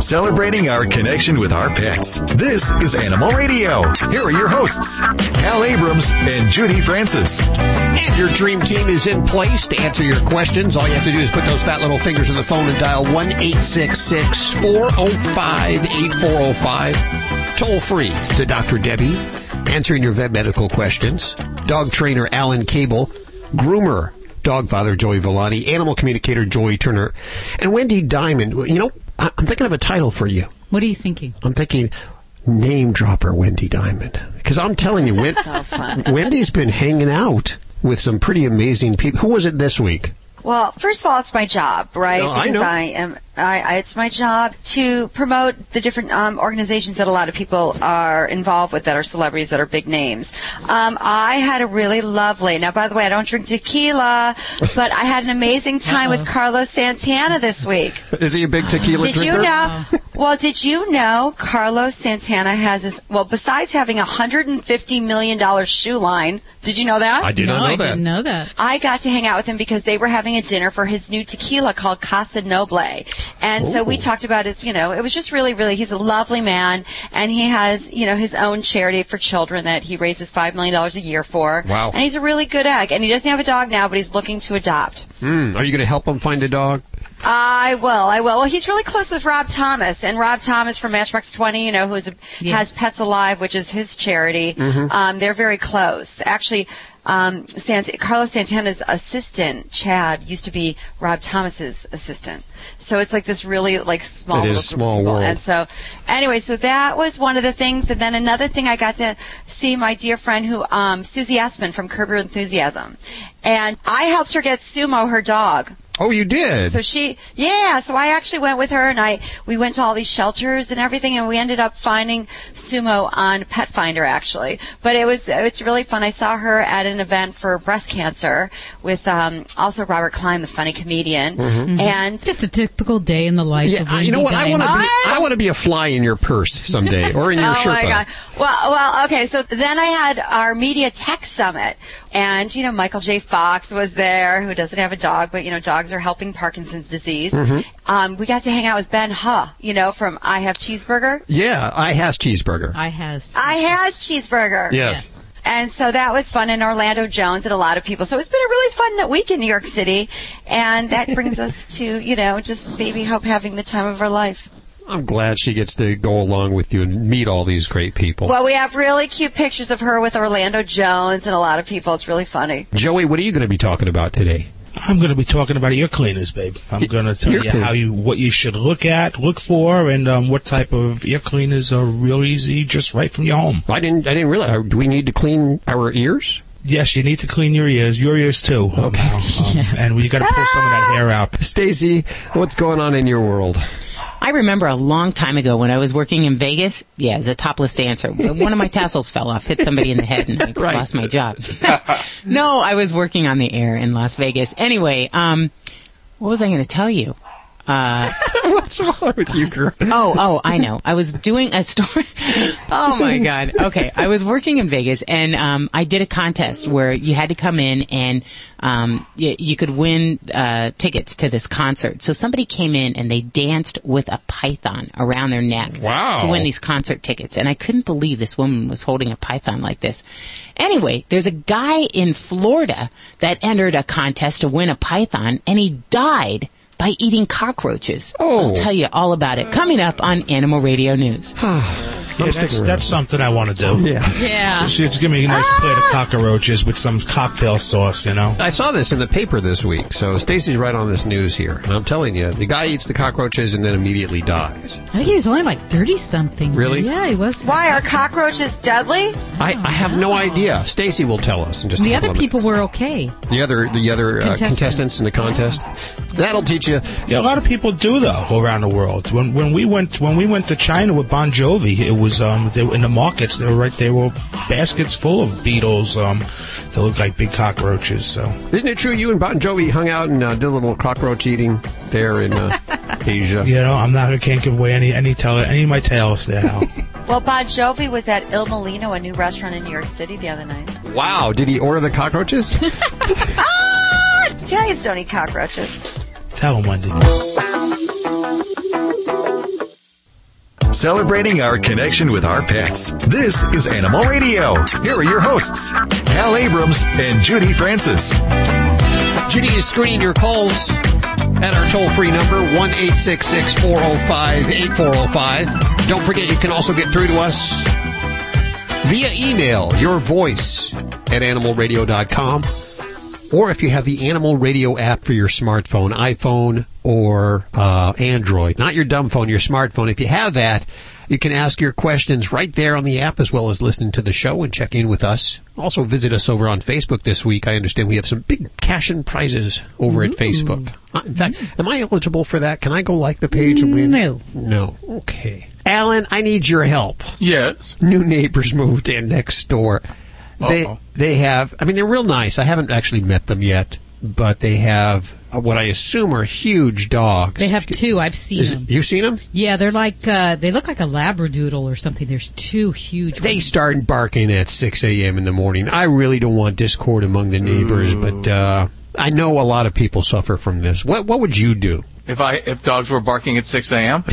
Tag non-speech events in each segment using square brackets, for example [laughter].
celebrating our connection with our pets. This is Animal Radio. Here are your hosts, Hal Abrams and Judy Francis. And your dream team is in place to answer your questions. All you have to do is put those fat little fingers on the phone and dial 1 405 8405. Toll free to Dr. Debbie, answering your vet medical questions. Dog trainer Alan Cable, groomer dog father Joey Villani, animal communicator Joey Turner, and Wendy Diamond. You know, I'm thinking of a title for you. What are you thinking? I'm thinking name dropper Wendy Diamond. Because I'm telling you, Wen- [laughs] So. Wendy's been hanging out with some pretty amazing people. Who was it this week? Well, first of all, it's my job, right? No, I because know. I am. I, I, it's my job to promote the different um, organizations that a lot of people are involved with that are celebrities that are big names. Um, I had a really lovely. Now, by the way, I don't drink tequila, but I had an amazing time with Carlos Santana this week. [laughs] Is he a big tequila Did drinker? you know? Well, did you know Carlos Santana has this? Well, besides having a hundred and fifty million dollar shoe line, did you know that? I did no, not know I that. didn't know that. I got to hang out with him because they were having a dinner for his new tequila called Casa Noble. And so we talked about his, you know, it was just really, really, he's a lovely man and he has, you know, his own charity for children that he raises $5 million a year for. Wow. And he's a really good egg. And he doesn't have a dog now, but he's looking to adopt. Hmm, are you going to help him find a dog? I will. I will. Well, he's really close with Rob Thomas, and Rob Thomas from Matchbox Twenty, you know, who's a, Yes. has Pets Alive, which is his charity. Mm-hmm. Um, they're very close. Actually, um, Sant- Carlos Santana's assistant Chad used to be Rob Thomas's assistant. So it's like this really like small. It is little group of small world. And so, anyway, so that was one of the things, and then another thing I got to see my dear friend who um, Susie Essman from Curb Your Enthusiasm, and I helped her get Sumo her dog. Oh, you did? So she, yeah. So I actually went with her, and I we went to all these shelters and everything, and we ended up finding Sumo on Pet Finder actually. But it was it's really fun. I saw her at an event for breast cancer with um, also Robert Klein, the funny comedian, and Just a typical day in the life yeah, of I- you know what? I want to be. Diamond. I want to be a fly in your purse someday, or in your shirt. [laughs] oh Sherpa. my god. Well, well, okay. So then I had our media tech summit, and you know Michael J. Fox was there, who doesn't have a dog, but you know dogs are helping Parkinson's disease. Um, we got to hang out with Ben Huh, you know from I Have Cheeseburger. Yeah, I has cheeseburger. I has. I has cheeseburger. yes. And so that was fun in Orlando Jones and a lot of people. So it's been a really fun week in New York City. And that brings us to, you know, just baby Hope having the time of her life. I'm glad she gets to go along with you and meet all these great people. Well, we have really cute pictures of her with Orlando Jones and a lot of people. It's really funny. Joey, what are you going to be talking about today? I'm going to be talking about ear cleaners, babe. I'm going to tell Ear you clean- how you what you should look at, look for, and um, what type of ear cleaners are real easy, just right from your home. I didn't. I didn't realize. Do we need to clean our ears? Yes, you need to clean your ears, your ears too. Okay, um, and you got to pull some of that hair out. [laughs] Stacy, what's going on in your world? I remember a long time ago when I was working in Vegas. Yeah, as a topless dancer, one of my tassels fell off, hit somebody in the head, and I [laughs] Right. lost my job. [laughs] no, I was working on the air in Las Vegas. Anyway, um, what was I going to tell you? Uh, [laughs] What's wrong with you, girl? oh, oh, I know. I was doing a story. [laughs] oh my God. Okay. I was working in Vegas and, um, I did a contest where you had to come in and, um, you, you could win, uh, tickets to this concert. So somebody came in and they danced with a python around their neck. Wow. To win these concert tickets. And I couldn't believe this woman was holding a python like this. Anyway, there's a guy in Florida that entered a contest to win a python and he died by eating cockroaches. Oh. I'll tell you all about it coming up on Animal Radio News. [sighs] [sighs] [sighs] Yeah, that's, that's something I want to do. Yeah. [laughs] Yeah. Just, just give me a nice plate of cockroaches with some cocktail sauce, you know. I saw this in the paper this week, so Stacy's right on this news here. And I'm telling you, the guy eats the cockroaches and then immediately dies. I think he was only like 30 something. Really? Yeah, he was. Why are cockroaches deadly? I, I have no idea. Stacy will tell us in just The a other couple of people were okay. The other, the other uh, Contestants. contestants in the contest. That'll teach you. Yeah, a lot of people do though around the world. When when we went when we went to China with Bon Jovi, it was um they were in the markets. They were right. They were baskets full of beetles. Um, that look like big cockroaches. So Isn't it true you and Bon Jovi hung out and uh, did a little cockroach eating there in uh, [laughs] Asia? you know, I'm not. I can't give away any any tell any of my tales there. Hal. [laughs] Well, Bon Jovi was at Il Mulino, a new restaurant in New York City, the other night. Wow, did he order the cockroaches? [laughs] Ah! Italians don't eat cockroaches. tell him, Wendy. Celebrating our connection with our pets. This is Animal Radio. Here are your hosts, Hal Abrams and Judy Francis. Judy is screening your calls at our toll free number, 1 405 8405. Don't forget, you can also get through to us via email, your voice at animalradio.com. Or if you have the Animal Radio app for your smartphone, iPhone or uh, Android, not your dumb phone, your smartphone. If you have that, you can ask your questions right there on the app as well as listen to the show and check in with us. Also visit us over on Facebook this week. I understand we have some big cash and prizes over at Facebook. Uh, in fact, am I eligible for that? Can I go like the page and win? No. No. Okay. Alan, I need your help. Yes. New neighbors moved in next door. They Uh-oh. they have. I mean, they're real nice. I haven't actually met them yet, but they have uh, what I assume are huge dogs. They have two. I've seen Is- them. You've seen them? Yeah, they're like uh, they look like a labradoodle or something. There's two huge. They ones. start barking at 6 a.m. in the morning. I really don't want discord among the neighbors, but uh, I know a lot of people suffer from this. What what would you do? If I if dogs were barking at 6 a.m., [laughs]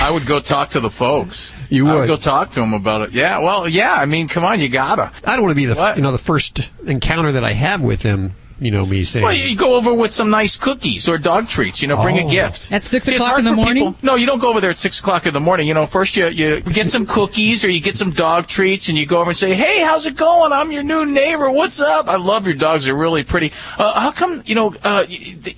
I would go talk to the folks. You I would? would go talk to them about it. Yeah. Well, yeah. I mean, come on, you gotta. I don't want to be the What? you know the first encounter that I have with them. You know me saying. Well, you go over with some nice cookies or dog treats. You know, bring Oh. a gift At six See, o'clock in the morning? people- No, you don't go over there at six o'clock in the morning. You know, first you you get some cookies or you get some dog treats, and you go over and say, "Hey, how's it going? I'm your new neighbor. What's up? I love your dogs. They're really pretty. Uh, how come? You know, uh,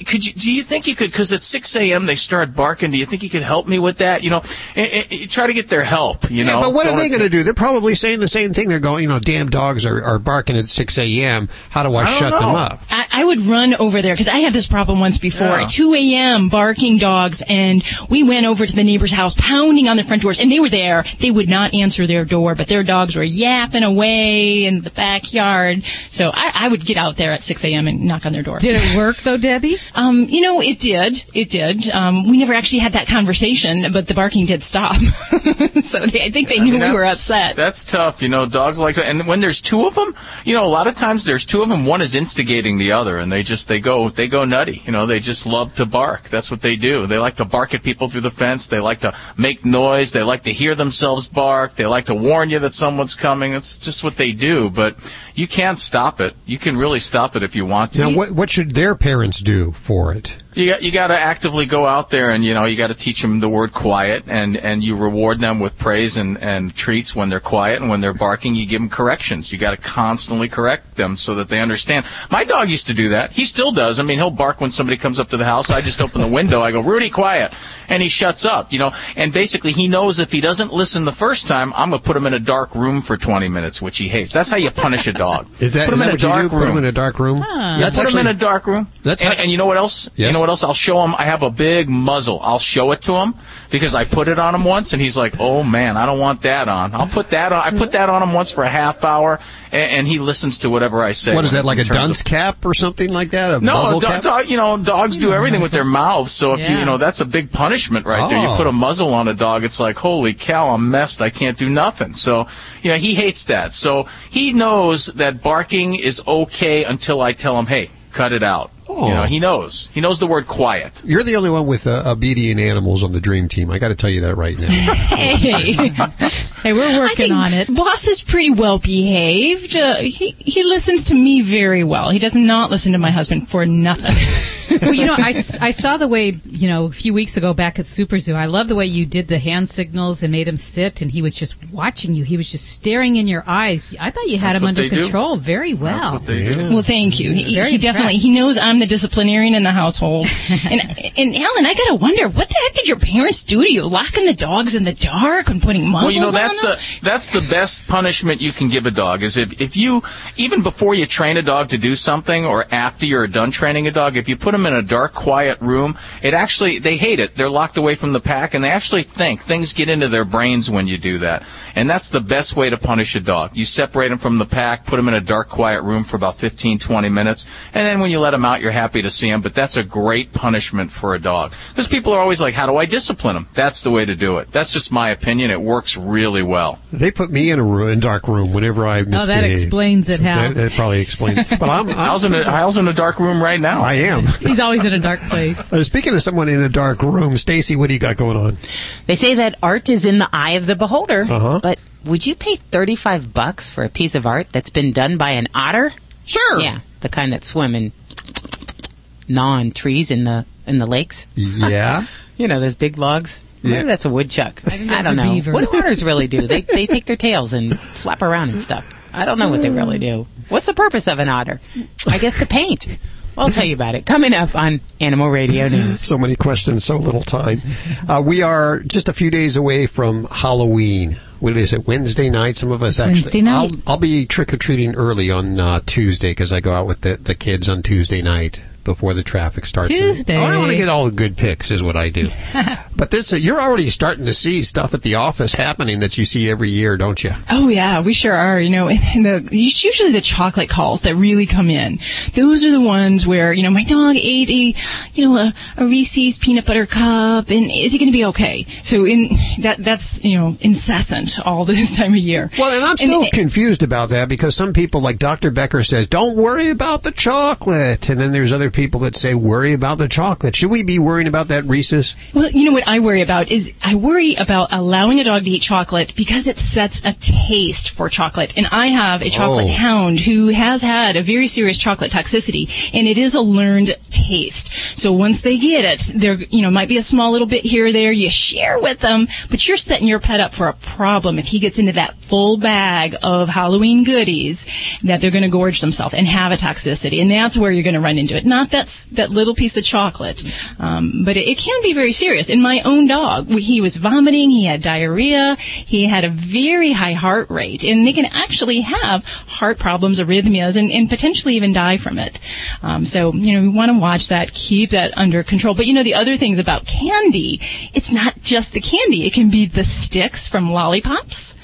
could you? Do you think you could? Because at six a.m. they start barking. Do you think you could help me with that? You know, and, and- and try to get their help. You Yeah, know, but what are Don't they going to do? They're probably saying the same thing. They're going, you know, damn dogs are, are barking at 6 a.m. How do I, don't shut them up? I, I would run over there because I had this problem once before. Yeah. At 2 a.m., barking dogs, and we went over to the neighbor's house, pounding on the front doors, and they were there. They would not answer their door, but their dogs were yapping away in the backyard. So I, I would get out there at 6 a.m. and knock on their door. Did it work though, Debbie? Um, you know, it did. It did. Um, we never actually had that conversation, but the barking did stop. [laughs] so they, I think they I knew mean, we were upset. That's tough, you know. Dogs like that, and when there's two of them, you know, a lot of times there's two of them. One is instigating the other, and they just they go they go nutty. You know, they just love to bark. That's what they do. They like to bark at people through the fence. They like to make noise. They like to hear themselves bark. They like to warn you that someone's coming. It's just what they do. But you can't stop it. You can really stop it if you want to. Now, what, what should their parents do for it? You got you got to actively go out there and you know you got to teach them the word quiet and and you reward them with praise and and treats when they're quiet and when they're barking you give them corrections. You got to constantly correct them so that they understand. My dog used to do that. He still does. I mean, he'll bark when somebody comes up to the house. I just open the window. I go, "Rudy, quiet." And he shuts up, you know. And basically he knows if he doesn't listen the first time, I'm going to put him in a dark room for 20 minutes, which he hates. That's how you punish a dog. Is that, put is him that in a what you dark do? Put them room. in a dark room? Yeah, That's put actually- them in a dark room. That's and, how- and you know what else? Yes. You know what else? I'll show him. I have a big muzzle. I'll show it to him because I put it on him once, and he's like, "Oh man, I don't want that on." I'll put that on. I put that on him once for a half hour, and, and he listens to whatever I say. What is that, like a terms of- dunce cap or something like that? A no, muzzle do, cap? do- you know, dogs do everything with their mouths. So if you, Yeah. you know, that's a big punishment right there. You Oh. put a muzzle on a dog, it's like, holy cow, I'm messed. I can't do nothing. So, you know, he hates that. So he knows that barking is okay until I tell him, hey, cut it out. Oh. You know, he knows. He knows the word quiet. You're the only one with uh, obedient animals on the dream team. I got to tell you that right now. [laughs] Hey. Hey, we're I working think on it. Boss is pretty well behaved. Uh, he he listens to me very well. He does not listen to my husband for nothing. [laughs] well, you know, I, I saw the way, you know, a few weeks ago back at Super Zoo. I love the way you did the hand signals and made him sit, and he was just watching you. He was just staring in your eyes. I thought you had That's him under they do. control very well. That's what they do. well, thank you. He, he definitely he knows I'm the disciplinarian in the household. [laughs] and and Alan, I gotta wonder what the heck did your parents do to you? Locking the dogs in the dark and putting muzzles Well, you know on that's them? the that's the best punishment you can give a dog is if if you even before you train a dog to do something or after you're done training a dog, if you put them in a dark, quiet room, it actually they hate it. They're locked away from the pack, and they actually think things get into their brains when you do that. And that's the best way to punish a dog. You separate them from the pack, put them in a dark, quiet room for about 15, 20 minutes, and then when you let them out, you're happy to see them. But that's a great punishment for a dog because people are always like, "How do I discipline them?" That's the way to do it. That's just my opinion. It works really well. They put me in a room, in dark room whenever I misbehave. Oh, that explains it, Hal. That, that probably explains. it. But I'm, I'm [laughs] Hal's in a Hal's in a dark room right now. I am. [laughs] He's always in a dark place. Uh, speaking of someone in a dark room, Stacy, what do you got going on? They say that art is in the eye of the beholder. Uh-huh. But would you pay 35 bucks for a piece of art that's been done by an otter? Sure. Yeah, the kind that swim and gnaw on trees in the in the lakes. Yeah. [laughs] You know, those big logs. Yeah. Maybe that's a woodchuck. I, I don't know. beavers. What do [laughs] otters really do? They they take their tails and flap around and stuff. I don't know what they really do. What's the purpose of an otter? I guess to paint. I'll tell you about it coming up on Animal Radio News. So many questions, so little time. Uh, we are just a few days away from Halloween. What is it? Wednesday night. Some of us actually. Wednesday night. I'll, I'll be trick or treating early on uh, Tuesday because I go out with the, the kids on Tuesday night before the traffic starts. Tuesday. Oh, I want to get all the good picks, is what I do. [laughs] but this, uh, you're already starting to see stuff at the office happening that you see every year, don't you? Oh yeah, we sure are. You know, and the it's usually the chocolate calls that really come in. Those are the ones where you know my dog ate a you know a, a Reese's peanut butter cup, and is he going to be okay? So in that that's you know incessant all [laughs] this time of year. Well, and I'm still And- confused about that because some people, like Dr. Becker says, don't worry about the chocolate. And then there's other people that say, worry about the chocolate. Should we be worrying about that Reese's? Well, you know what I worry about is I worry about allowing a dog to eat chocolate because it sets a taste for chocolate. And I have a chocolate Oh. hound who has had a very serious chocolate toxicity and it is a learned taste. So once they get it, there, you know, might be a small little bit here or there. You share with them, but you're setting your pet up for a problem if he gets into that full bag of Halloween goodies that they're going to gorge themselves and have a toxicity. And that's where you're going to run into it. Not that's that little piece of chocolate. Um, but it, it can be very serious. In my own dog, he was vomiting, he had diarrhea, he had a very high heart rate, and they can actually have heart problems, arrhythmias, and, and potentially even die from it. Um, so, you know, we want to watch that, keep that under control. But, you know, the other things about candy, it's not just the candy. It can be the sticks from lollipops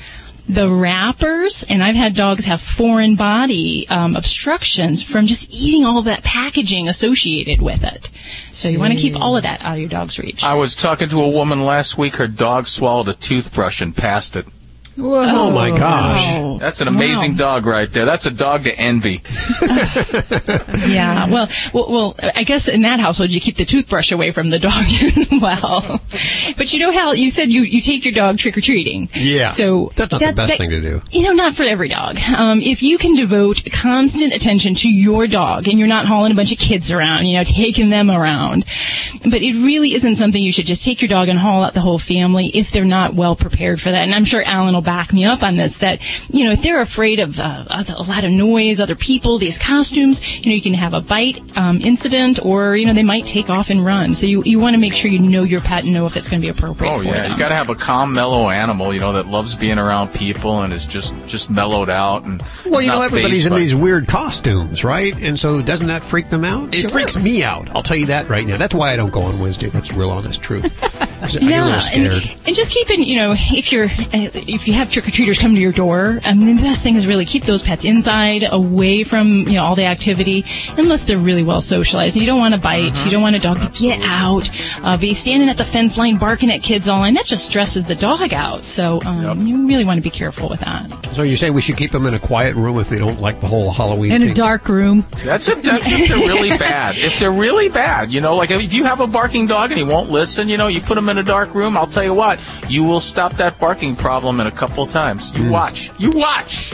the wrappers, and I've had dogs have foreign body um, obstructions from just eating all that packaging associated with it. So you want to keep all of that out of your dog's reach. I was talking to a woman last week. Her dog swallowed a toothbrush and passed it. Whoa. Oh my gosh. Oh, That's an amazing wow. dog right there. That's a dog to envy. [laughs] Yeah, well, well, well, I guess in that household you keep the toothbrush away from the dog [laughs] as well. But you know how you said you, you take your dog trick or treating. Yeah. So That's not the best thing to do. You know, not for every dog. Um, if you can devote constant attention to your dog and you're not hauling a bunch of kids around, you know, taking them around, but it really isn't something you should just take your dog and haul out the whole family if they're not well prepared for that. And I'm sure Alan will back me up on this that, you know, if they're afraid of uh, a lot of noise, other people, these costumes, you know, you can have a bite um, incident or, you know, they might take off and run. So you, you want to make sure you know your pet and know if it's going to be appropriate Oh for yeah, them. you got to have a calm, mellow animal, you know, that loves being around people and is just just mellowed out and. Well, you know, everybody's fazed in by- these weird costumes, right? And so doesn't that freak them out? It freaks me out. I'll tell you that right now. That's why I don't go on Wednesday. That's real honest truth. [laughs] I get a little and, and just keeping, you know, if you're, uh, if you have trick or treaters come to your door, I mean, the best thing is really keep those pets inside, away from, you know, all the activity, unless they're really well socialized. You don't want to bite. You don't want a dog to get out, uh, be standing at the fence line barking at kids all line. That just stresses the dog out. So, um, you really want to be careful with that. So you're saying we should keep them in a quiet room if they don't like the whole Halloween In thing? a dark room. That's if that's if they're really bad. If they're really bad, you know, like if you have a barking dog and he won't listen, you know, you put him in a dark room. I'll tell you what, you will stop that barking problem in a couple of times. You hmm. watch. You watch.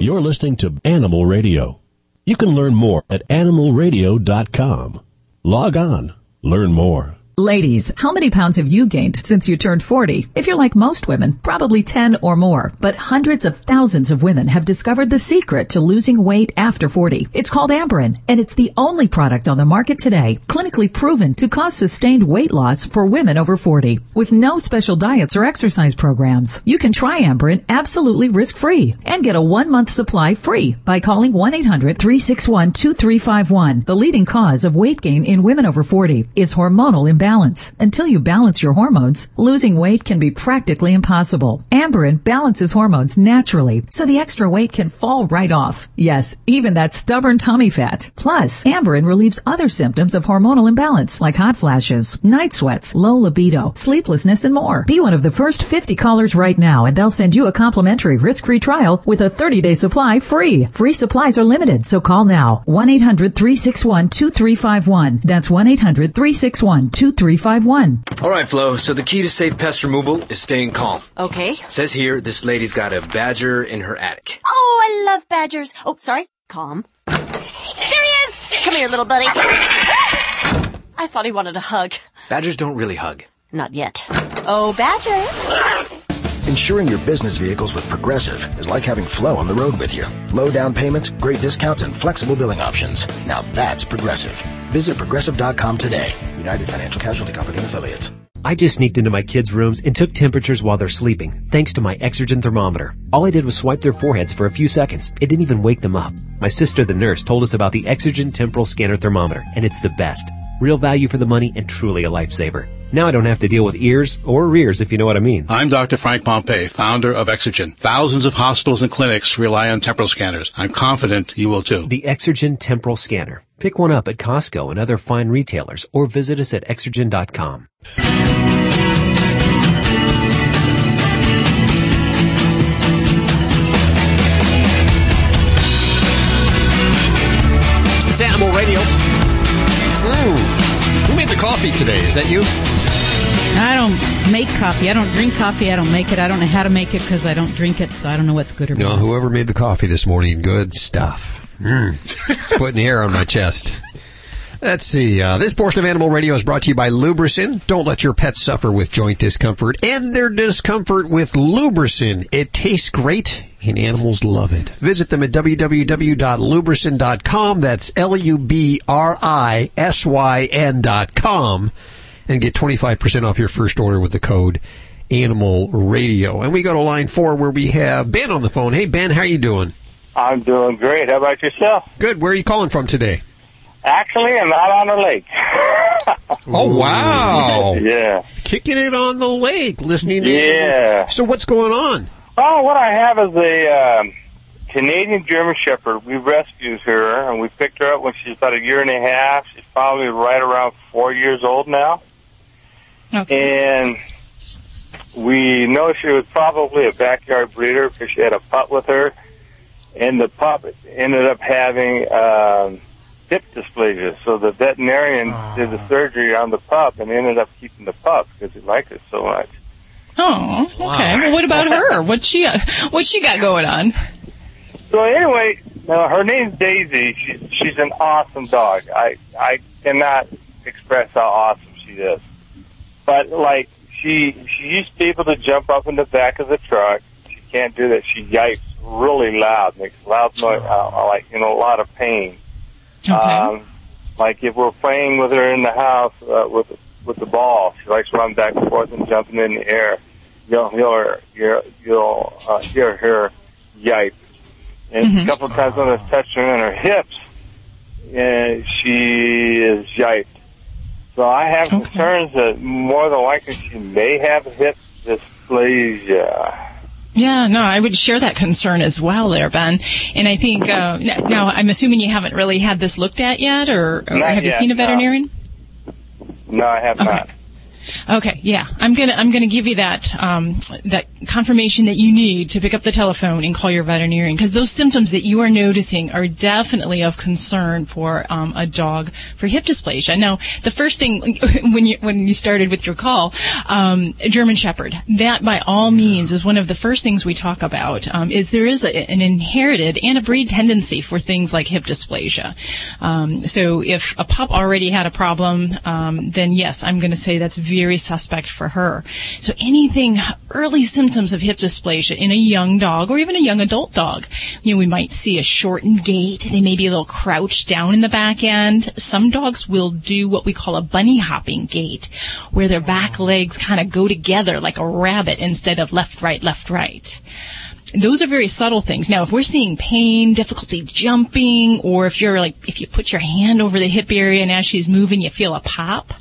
You're listening to Animal Radio. You can learn more at animalradio.com. Log on, learn more. Ladies, how many pounds have you gained since you turned 40? If you're like most women, probably 10 or more. But hundreds of thousands of women have discovered the secret to losing weight after 40. It's called Amberen, and it's the only product on the market today clinically proven to cause sustained weight loss for women over 40 with no special diets or exercise programs. You can try Amberen absolutely risk-free and get a one-month supply free by calling 1-800-361-2351. The leading cause of weight gain in women over 40 is hormonal imbalance balance. Until you balance your hormones, losing weight can be practically impossible. Amberen balances hormones naturally, so the extra weight can fall right off. Yes, even that stubborn tummy fat. Plus, Amberen relieves other symptoms of hormonal imbalance like hot flashes, night sweats, low libido, sleeplessness, and more. Be one of the first 50 callers right now and they'll send you a complimentary risk-free trial with a 30-day supply free. Free supplies are limited, so call now. 1-800-361-2351. That's 1-800-361-2351. All right, Flo. So the key to safe pest removal is staying calm. Okay. Says here this lady's got a badger in her attic. Oh, I love badgers. Oh, sorry. Calm. There he is! Come here, little buddy. I thought he wanted a hug. Badgers don't really hug. Not yet. Oh, Badger. Insuring your business vehicles with Progressive is like having Flo on the road with you. Low down payments, great discounts, and flexible billing options. Now that's Progressive. Visit progressive.com today. United Financial Casualty Company and affiliates. I just sneaked into my kids' rooms and took temperatures while they're sleeping, thanks to my Exergen thermometer. All I did was swipe their foreheads for a few seconds. It didn't even wake them up. My sister, the nurse, told us about the Exergen temporal scanner thermometer, and it's the best. Real value for the money and truly a lifesaver. Now I don't have to deal with ears or rears, if you know what I mean. I'm Dr. Frank Pompei, founder of Exergen. Thousands of hospitals and clinics rely on temporal scanners. I'm confident you will too. The Exergen temporal scanner. Pick one up at Costco and other fine retailers, or visit us at Exergen.com. It's Animal Radio. Mm. Who made the coffee today? Is that you? I don't make coffee. I don't drink coffee. I don't make it. I don't know how to make it because I don't drink it, so I don't know what's good or bad. No, whoever made the coffee this morning, good stuff. Mm. [laughs] Putting hair on my chest. Let's see. Uh, this portion of Animal Radio is brought to you by LubriSyn. Don't let your pets suffer with joint discomfort and their discomfort with LubriSyn. It tastes great and animals love it. Visit them at www.lubrisyn.com. That's L-U-B-R-I-S-Y-N dot com and get 25% off your first order with the code Animal Radio. And we go to line four where we have Ben on the phone. Hey, Ben, how you doing? I'm doing great. How about yourself? Good. Where are you calling from today? Actually, I'm out on the lake. [laughs] Oh, wow. yeah. Kicking it on the lake, listening to Yeah. So what's going on? Oh, what I have is a um, Canadian German Shepherd. We rescued her, and we picked her up when she's about a year and a half. She's probably right around four years old now. okay. And we know she was probably a backyard breeder because she had a pup with her, and the pup ended up having um, hip dysplasia. So the veterinarian did the surgery on the pup and ended up keeping the pup because he liked it so much. Oh, okay. Well, what about her? What's she What's she got going on? So anyway, uh, her name's Daisy. She's she's an awesome dog. I I cannot express how awesome she is. But like she she used to be able to jump up in the back of the truck. She can't do that. She yipes really loud, makes loud noise, uh, like you know a lot of pain. Um, like if we're playing with her in the house uh, with with the ball, she likes running back and forth and jumping in the air. You'll hear you'll, you'll uh, hear her yipe. And Mhm. a couple of times when I touching her in her hips, and she is yiped. So I have concerns that more than likely she may have hip dysplasia. Yeah, no, I would share that concern as well, there, Ben. And I think uh, now I'm assuming you haven't really had this looked at yet, or, or have you seen a veterinarian? No, I have not. Okay, yeah, I'm gonna I'm gonna give you that um, that confirmation that you need to pick up the telephone and call your veterinarian because those symptoms that you are noticing are definitely of concern for um, a dog for hip dysplasia. Now, the first thing [laughs] when you when you started with your call, um, German Shepherd, that by all means is one of the first things we talk about. Um, is there is a, an inherited and a breed tendency for things like hip dysplasia. Um, so if a pup already had a problem, um, then yes, I'm going to say that's very suspect for her. So anything early symptoms of hip dysplasia in a young dog or even a young adult dog, you know, we might see a shortened gait. They may be a little crouched down in the back end. Some dogs will do what we call a bunny hopping gait, where their back legs kind of go together like a rabbit instead of left, right, left, right those are very subtle things. Now, if we're seeing pain, difficulty jumping, or if you're like, if you put your hand over the hip area and as she's moving, you feel a pop,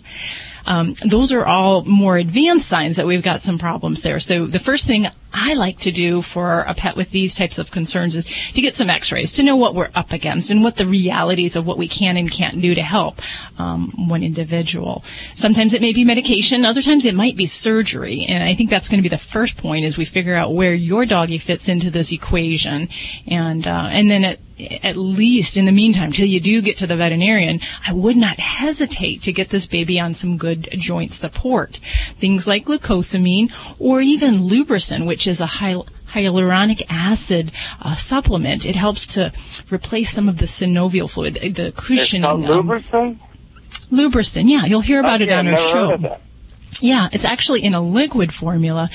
um, those are all more advanced signs that we've got some problems there. So the first thing I like to do for a pet with these types of concerns is to get some x-rays to know what we're up against and what the realities of what we can and can't do to help um, one individual. Sometimes it may be medication, other times it might be surgery, and I think that's going to be the first point as we figure out where your doggy fits into this equation, and uh, and then at at least in the meantime, till you do get to the veterinarian, I would not hesitate to get this baby on some good joint support. Things like glucosamine or even LubriSyn, which is a hyaluronic acid uh, supplement. It helps to replace some of the synovial fluid, the, the cushioning. It's called LubriSyn? LubriSyn, yeah, you'll hear about it on our show. Heard of that. Yeah, it's actually in a liquid formula.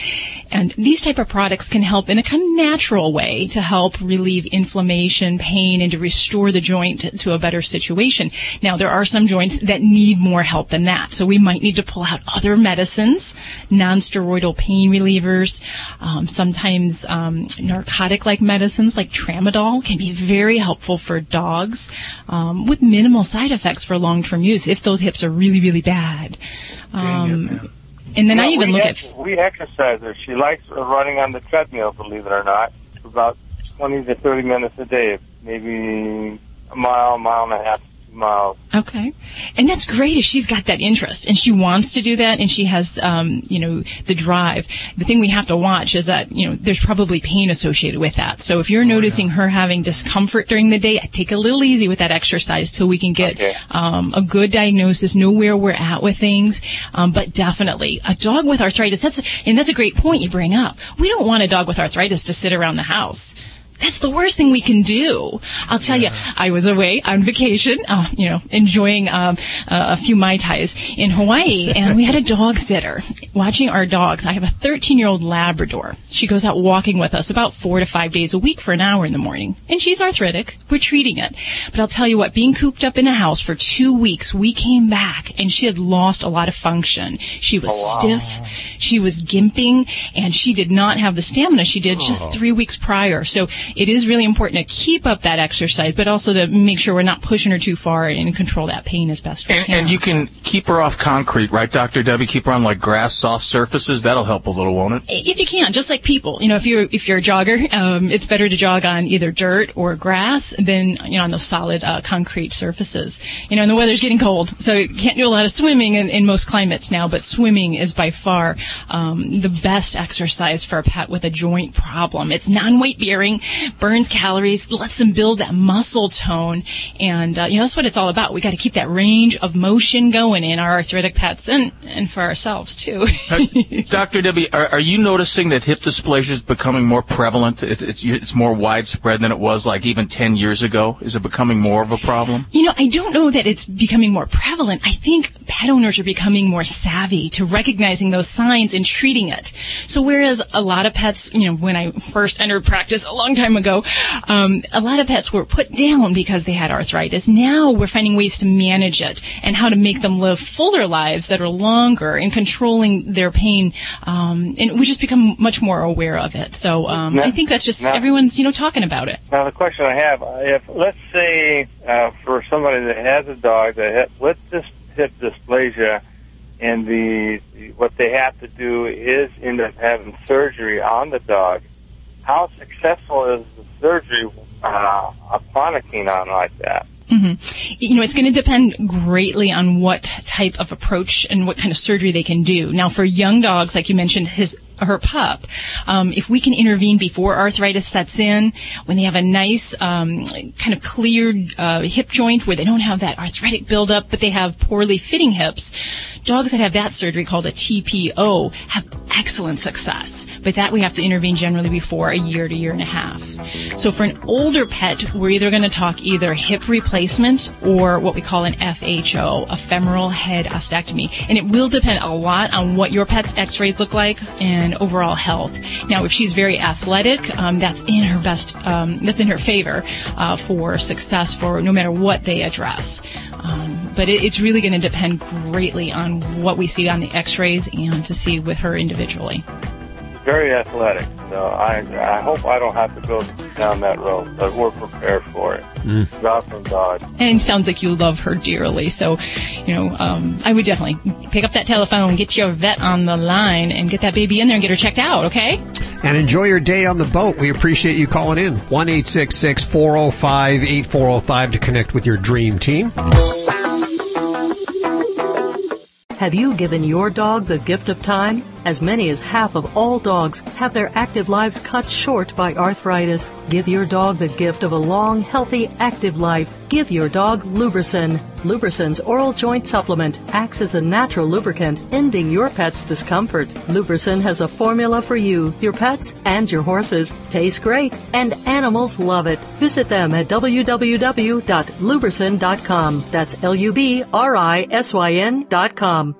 And these type of products can help in a kind of natural way to help relieve inflammation, pain, and to restore the joint to, to a better situation. Now, there are some joints that need more help than that. So we might need to pull out other medicines, non-steroidal pain relievers, um, sometimes um, narcotic-like medicines like tramadol can be very helpful for dogs um, with minimal side effects for long-term use if those hips are really, really bad. Um, and then I even we look ex- at we exercise her. She likes running on the treadmill, believe it or not, about twenty to thirty minutes a day, maybe a mile, mile and a half, miles. Okay. And that's great if she's got that interest and she wants to do that and she has, um, you know, the drive. The thing we have to watch is that, you know, there's probably pain associated with that. So if you're noticing her having discomfort during the day, take a little easy with that exercise till we can get um, a good diagnosis, know where we're at with things. Um, but definitely a dog with arthritis, that's, and that's a great point you bring up. We don't want a dog with arthritis to sit around the house. That's the worst thing we can do. I'll tell you, I was away on vacation, uh, you know, enjoying um, uh, a few Mai Tais in Hawaii, and we had a dog sitter watching our dogs. I have a 13 year old Labrador. She goes out walking with us about four to five days a week for an hour in the morning. And she's arthritic. We're treating it. But I'll tell you what, being cooped up in a house for two weeks, we came back and she had lost a lot of function. She was stiff, she was gimping, and she did not have the stamina she did just three weeks prior. So it is really important to keep up that exercise, but also to make sure we're not pushing her too far and control that pain as best we And, can. and you can keep her off concrete, right, Dr. Debbie? Keep her on like grass, soft surfaces. That'll help a little, won't it? if you can, just like people, you know, if you're if you're a jogger, um, it's better to jog on either dirt or grass than you know on those solid uh, concrete surfaces. You know, and the weather's getting cold, so you can't do a lot of swimming in, in most climates now. But swimming is by far um, the best exercise for a pet with a joint problem. It's non-weight bearing, burns calories, lets them build that muscle tone, and uh, you know that's what it's all about. We got to keep that range of motion going in our arthritic pets and and for ourselves too. [laughs] Dr. Debbie, are, are you noticing that hip dysplasia is becoming more prevalent? It, it's it's more widespread than it was like even 10 years ago. Is it becoming more of a problem? You know, I don't know that it's becoming more prevalent. I think pet owners are becoming more savvy to recognizing those signs and treating it. So whereas a lot of pets, you know, when I first entered practice a long time ago, um, a lot of pets were put down because they had arthritis. Now we're finding ways to manage it and how to make them live fuller lives that are longer and controlling their pain. Um, and we just become much more aware of it. So um, Now- I think that's just now- everyone's, you know, talking about it. Now the question I have, uh, if let's say uh, for somebody that has a dog that ha- with this hip dysplasia, and the what they have to do is end up having surgery on the dog, how successful is the surgery uh, upon a canine like that? hmm You know, it's going to depend greatly on what type of approach and what kind of surgery they can do. Now, for young dogs, like you mentioned, his her pup, um, if we can intervene before arthritis sets in, when they have a nice um, kind of cleared uh, hip joint where they don't have that arthritic buildup, but they have poorly fitting hips, dogs that have that surgery called a TPO have excellent success. But that we have to intervene generally before a year to year and a half. So for an older pet, we're either going to talk either hip replacement or what we call an FHO, a femoral head ostectomy. And it will depend a lot on what your pet's x-rays look like and overall health. Now, if she's very athletic, um, that's in her best, um, that's in her favor uh, for success for no matter what they address. Um, but it, it's really going to depend greatly on what we see on the x-rays and to see with her individually. Very athletic. So I I hope I don't have to go down that road, but we're prepared for it. Mm. She's an awesome. And it sounds like you love her dearly. So, you know, um, I would definitely pick up that telephone, get your vet on the line, and get that baby in there and get her checked out, okay? And enjoy your day on the boat. We appreciate you calling in. 1 405 8405 to connect with your dream team. Have you given your dog the gift of time? As many as half of all dogs have their active lives cut short by arthritis. Give your dog the gift of a long, healthy, active life. Give your dog LubriSyn. LubriSyn's oral joint supplement acts as a natural lubricant, ending your pet's discomfort. LubriSyn has a formula for you, your pets, and your horses. Tastes great, and animals love it. Visit them at www.lubrisyn.com. That's L-U-B-R-I-S-Y-N dot com.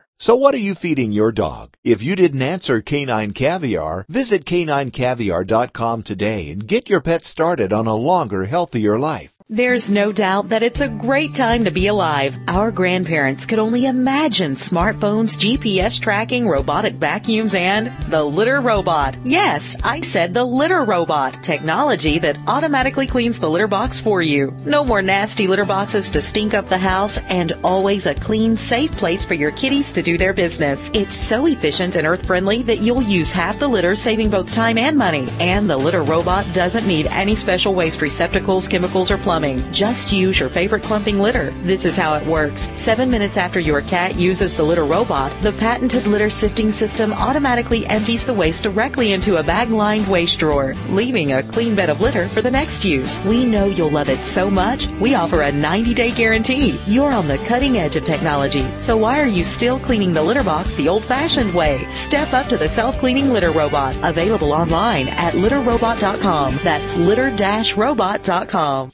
So what are you feeding your dog? If you didn't answer Canine Caviar, visit caninecaviar.com today and get your pet started on a longer, healthier life. There's no doubt that it's a great time to be alive. Our grandparents could only imagine smartphones, GPS tracking, robotic vacuums, and the litter robot. Yes, I said the litter robot. Technology that automatically cleans the litter box for you. No more nasty litter boxes to stink up the house and always a clean, safe place for your kitties to do their business. It's so efficient and earth friendly that you'll use half the litter, saving both time and money. And the litter robot doesn't need any special waste receptacles, chemicals, or plumbing. Just use your favorite clumping litter. This is how it works. Seven minutes after your cat uses the litter robot, the patented litter sifting system automatically empties the waste directly into a bag-lined waste drawer, leaving a clean bed of litter for the next use. We know you'll love it so much, we offer a 90-day guarantee. You're on the cutting edge of technology, so why are you still cleaning the litter box the old-fashioned way? Step up to the self-cleaning litter robot, available online at litterrobot.com. That's litter-robot.com.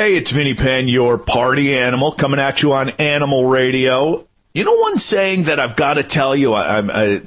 Hey, it's Vinny Penn, your party animal, coming at you on Animal Radio. You know one saying that I've got to tell you, I, I,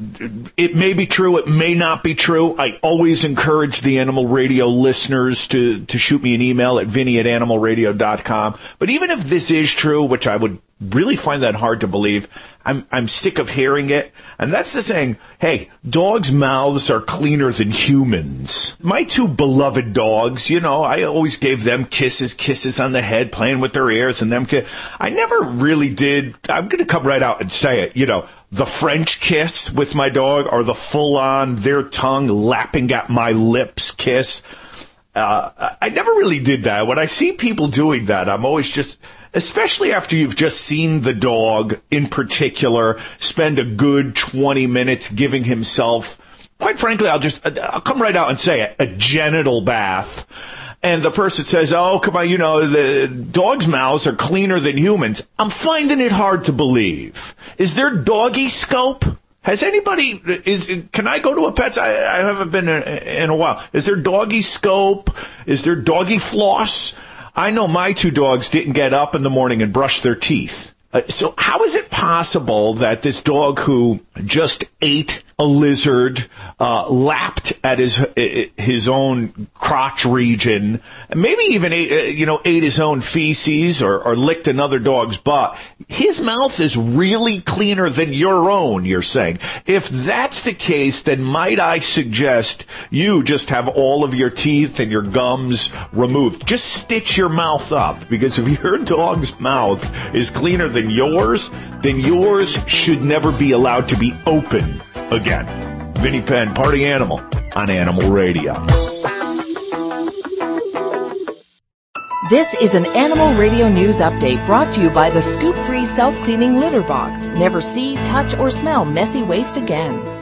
it may be true, it may not be true. I always encourage the Animal Radio listeners to, to shoot me an email at vinny at animalradio.com. But even if this is true, which I would really find that hard to believe, I'm, I'm sick of hearing it. And that's the saying, hey, dogs' mouths are cleaner than humans. My two beloved dogs, you know, I always gave them kisses, kisses on the head, playing with their ears and them. Ki- I never really did. I'm going to come right out and say it, you know, the French kiss with my dog or the full on their tongue lapping at my lips kiss. Uh, I never really did that. When I see people doing that, I'm always just, especially after you've just seen the dog in particular spend a good 20 minutes giving himself, quite frankly, I'll just, I'll come right out and say it, a genital bath. And the person says, oh, come on, you know, the dog's mouths are cleaner than humans. I'm finding it hard to believe. Is there doggy scope? Has anybody is can I go to a pet's? I, I haven't been in, in, a while. Is there doggy scope? Is there doggy floss? I know my two dogs didn't get up in the morning and brush their teeth. Uh, so how is it possible that this dog who just ate a lizard, uh, lapped at his his own crotch region, maybe even ate, uh, you know ate his own feces or, or licked another dog's butt. His mouth is really cleaner than your own. You're saying if that's the case, then might I suggest you just have all of your teeth and your gums removed? Just stitch your mouth up because if [laughs] your dog's mouth is cleaner than yours, then yours should never be allowed to be open again. Vinny Penn, Party Animal on Animal Radio. This is an Animal Radio News Update brought to you by the Scoop Free Self Cleaning Litter Box. Never see, touch, or smell messy waste again.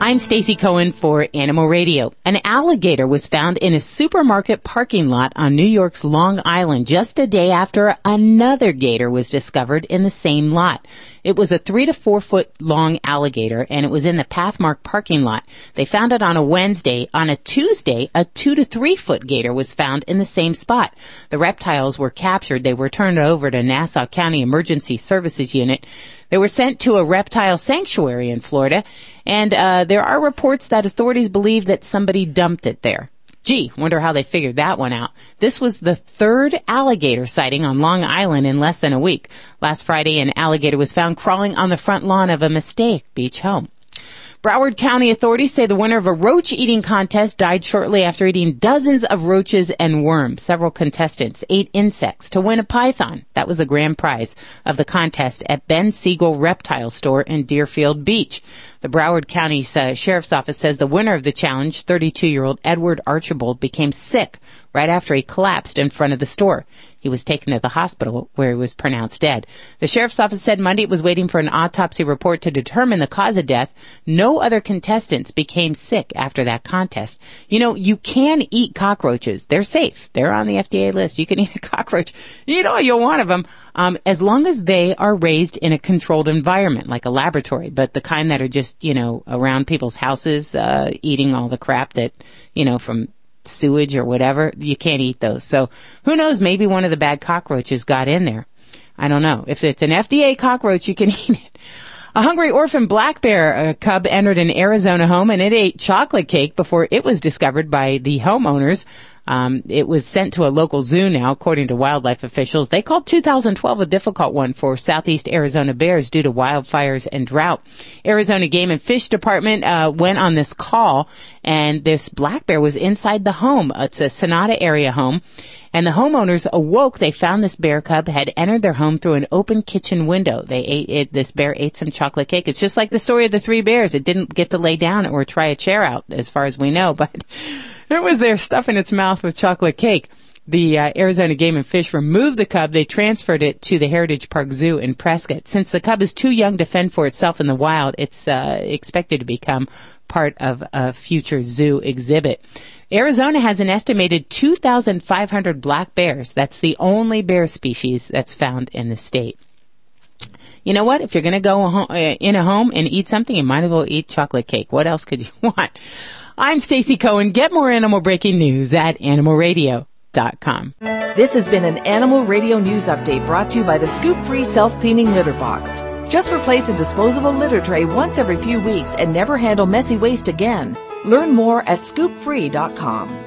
I'm Stacy Cohen for Animal Radio. An alligator was found in a supermarket parking lot on New York's Long Island just a day after another gator was discovered in the same lot. It was a three to four foot long alligator and it was in the Pathmark parking lot. They found it on a Wednesday. On a Tuesday, a two to three foot gator was found in the same spot. The reptiles were captured. They were turned over to Nassau County Emergency Services Unit. They were sent to a reptile sanctuary in Florida, and uh, there are reports that authorities believe that somebody dumped it there. Gee, wonder how they figured that one out. This was the third alligator sighting on Long Island in less than a week. Last Friday, an alligator was found crawling on the front lawn of a Mastic Beach home. Broward County authorities say the winner of a roach eating contest died shortly after eating dozens of roaches and worms. Several contestants ate insects to win a python. That was the grand prize of the contest at Ben Siegel Reptile Store in Deerfield Beach. The Broward County uh, Sheriff's Office says the winner of the challenge, 32 year old Edward Archibald, became sick right after he collapsed in front of the store. He was taken to the hospital where he was pronounced dead. The sheriff's office said Monday it was waiting for an autopsy report to determine the cause of death. No other contestants became sick after that contest. You know, you can eat cockroaches. They're safe. They're on the FDA list. You can [laughs] eat a cockroach. You know, you'll one of them, um, as long as they are raised in a controlled environment, like a laboratory. But the kind that are just, you know, around people's houses, uh, eating all the crap that, you know, from sewage or whatever, you can't eat those. So who knows? Maybe one of the bad cockroaches got in there. I don't know. If it's an FDA cockroach, you can [laughs] eat it. A hungry orphan black bear cub entered an Arizona home and it ate chocolate cake before it was discovered by the homeowners. Um, it was sent to a local zoo now, according to wildlife officials. They called 2012 a difficult one for southeast Arizona bears due to wildfires and drought. Arizona Game and Fish Department uh, went on this call, and this black bear was inside the home. It's a Sonoita area home. And the homeowners awoke. They found this bear cub had entered their home through an open kitchen window. They ate it. This bear ate some chocolate cake. It's just like the story of the three bears. It didn't get to lay down or try a chair out, as far as we know, [laughs] but it was their stuff in its mouth with chocolate cake. The uh, Arizona Game and Fish removed the cub. They transferred it to the Heritage Park Zoo in Prescott. Since the cub is too young to fend for itself in the wild, it's uh, expected to become part of a future zoo exhibit. Arizona has an estimated 2,500 black bears. That's the only bear species that's found in the state. You know what? If you're going to go uh, in a home and eat something, you might as well eat chocolate cake. What else could you [laughs] want? I'm Stacy Cohen. Get more animal breaking news at animalradio.com. This has been an Animal Radio News Update brought to you by the Scoop Free Self Cleaning Litter Box. Just replace a disposable litter tray once every few weeks and never handle messy waste again. Learn more at scoopfree.com.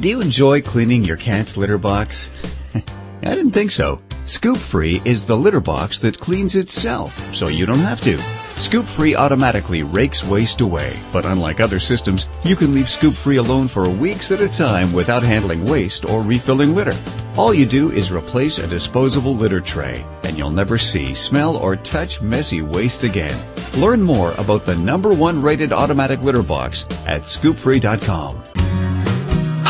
Do you enjoy cleaning your cat's litter box? [laughs] I didn't think so. Scoop Free is the litter box that cleans itself, so you don't have to. Scoop Free automatically rakes waste away, but unlike other systems, you can leave Scoop Free alone for weeks at a time without handling waste or refilling litter. All you do is replace a disposable litter tray, and you'll never see, smell, or touch messy waste again. Learn more about the number one rated automatic litter box at scoopfree.com.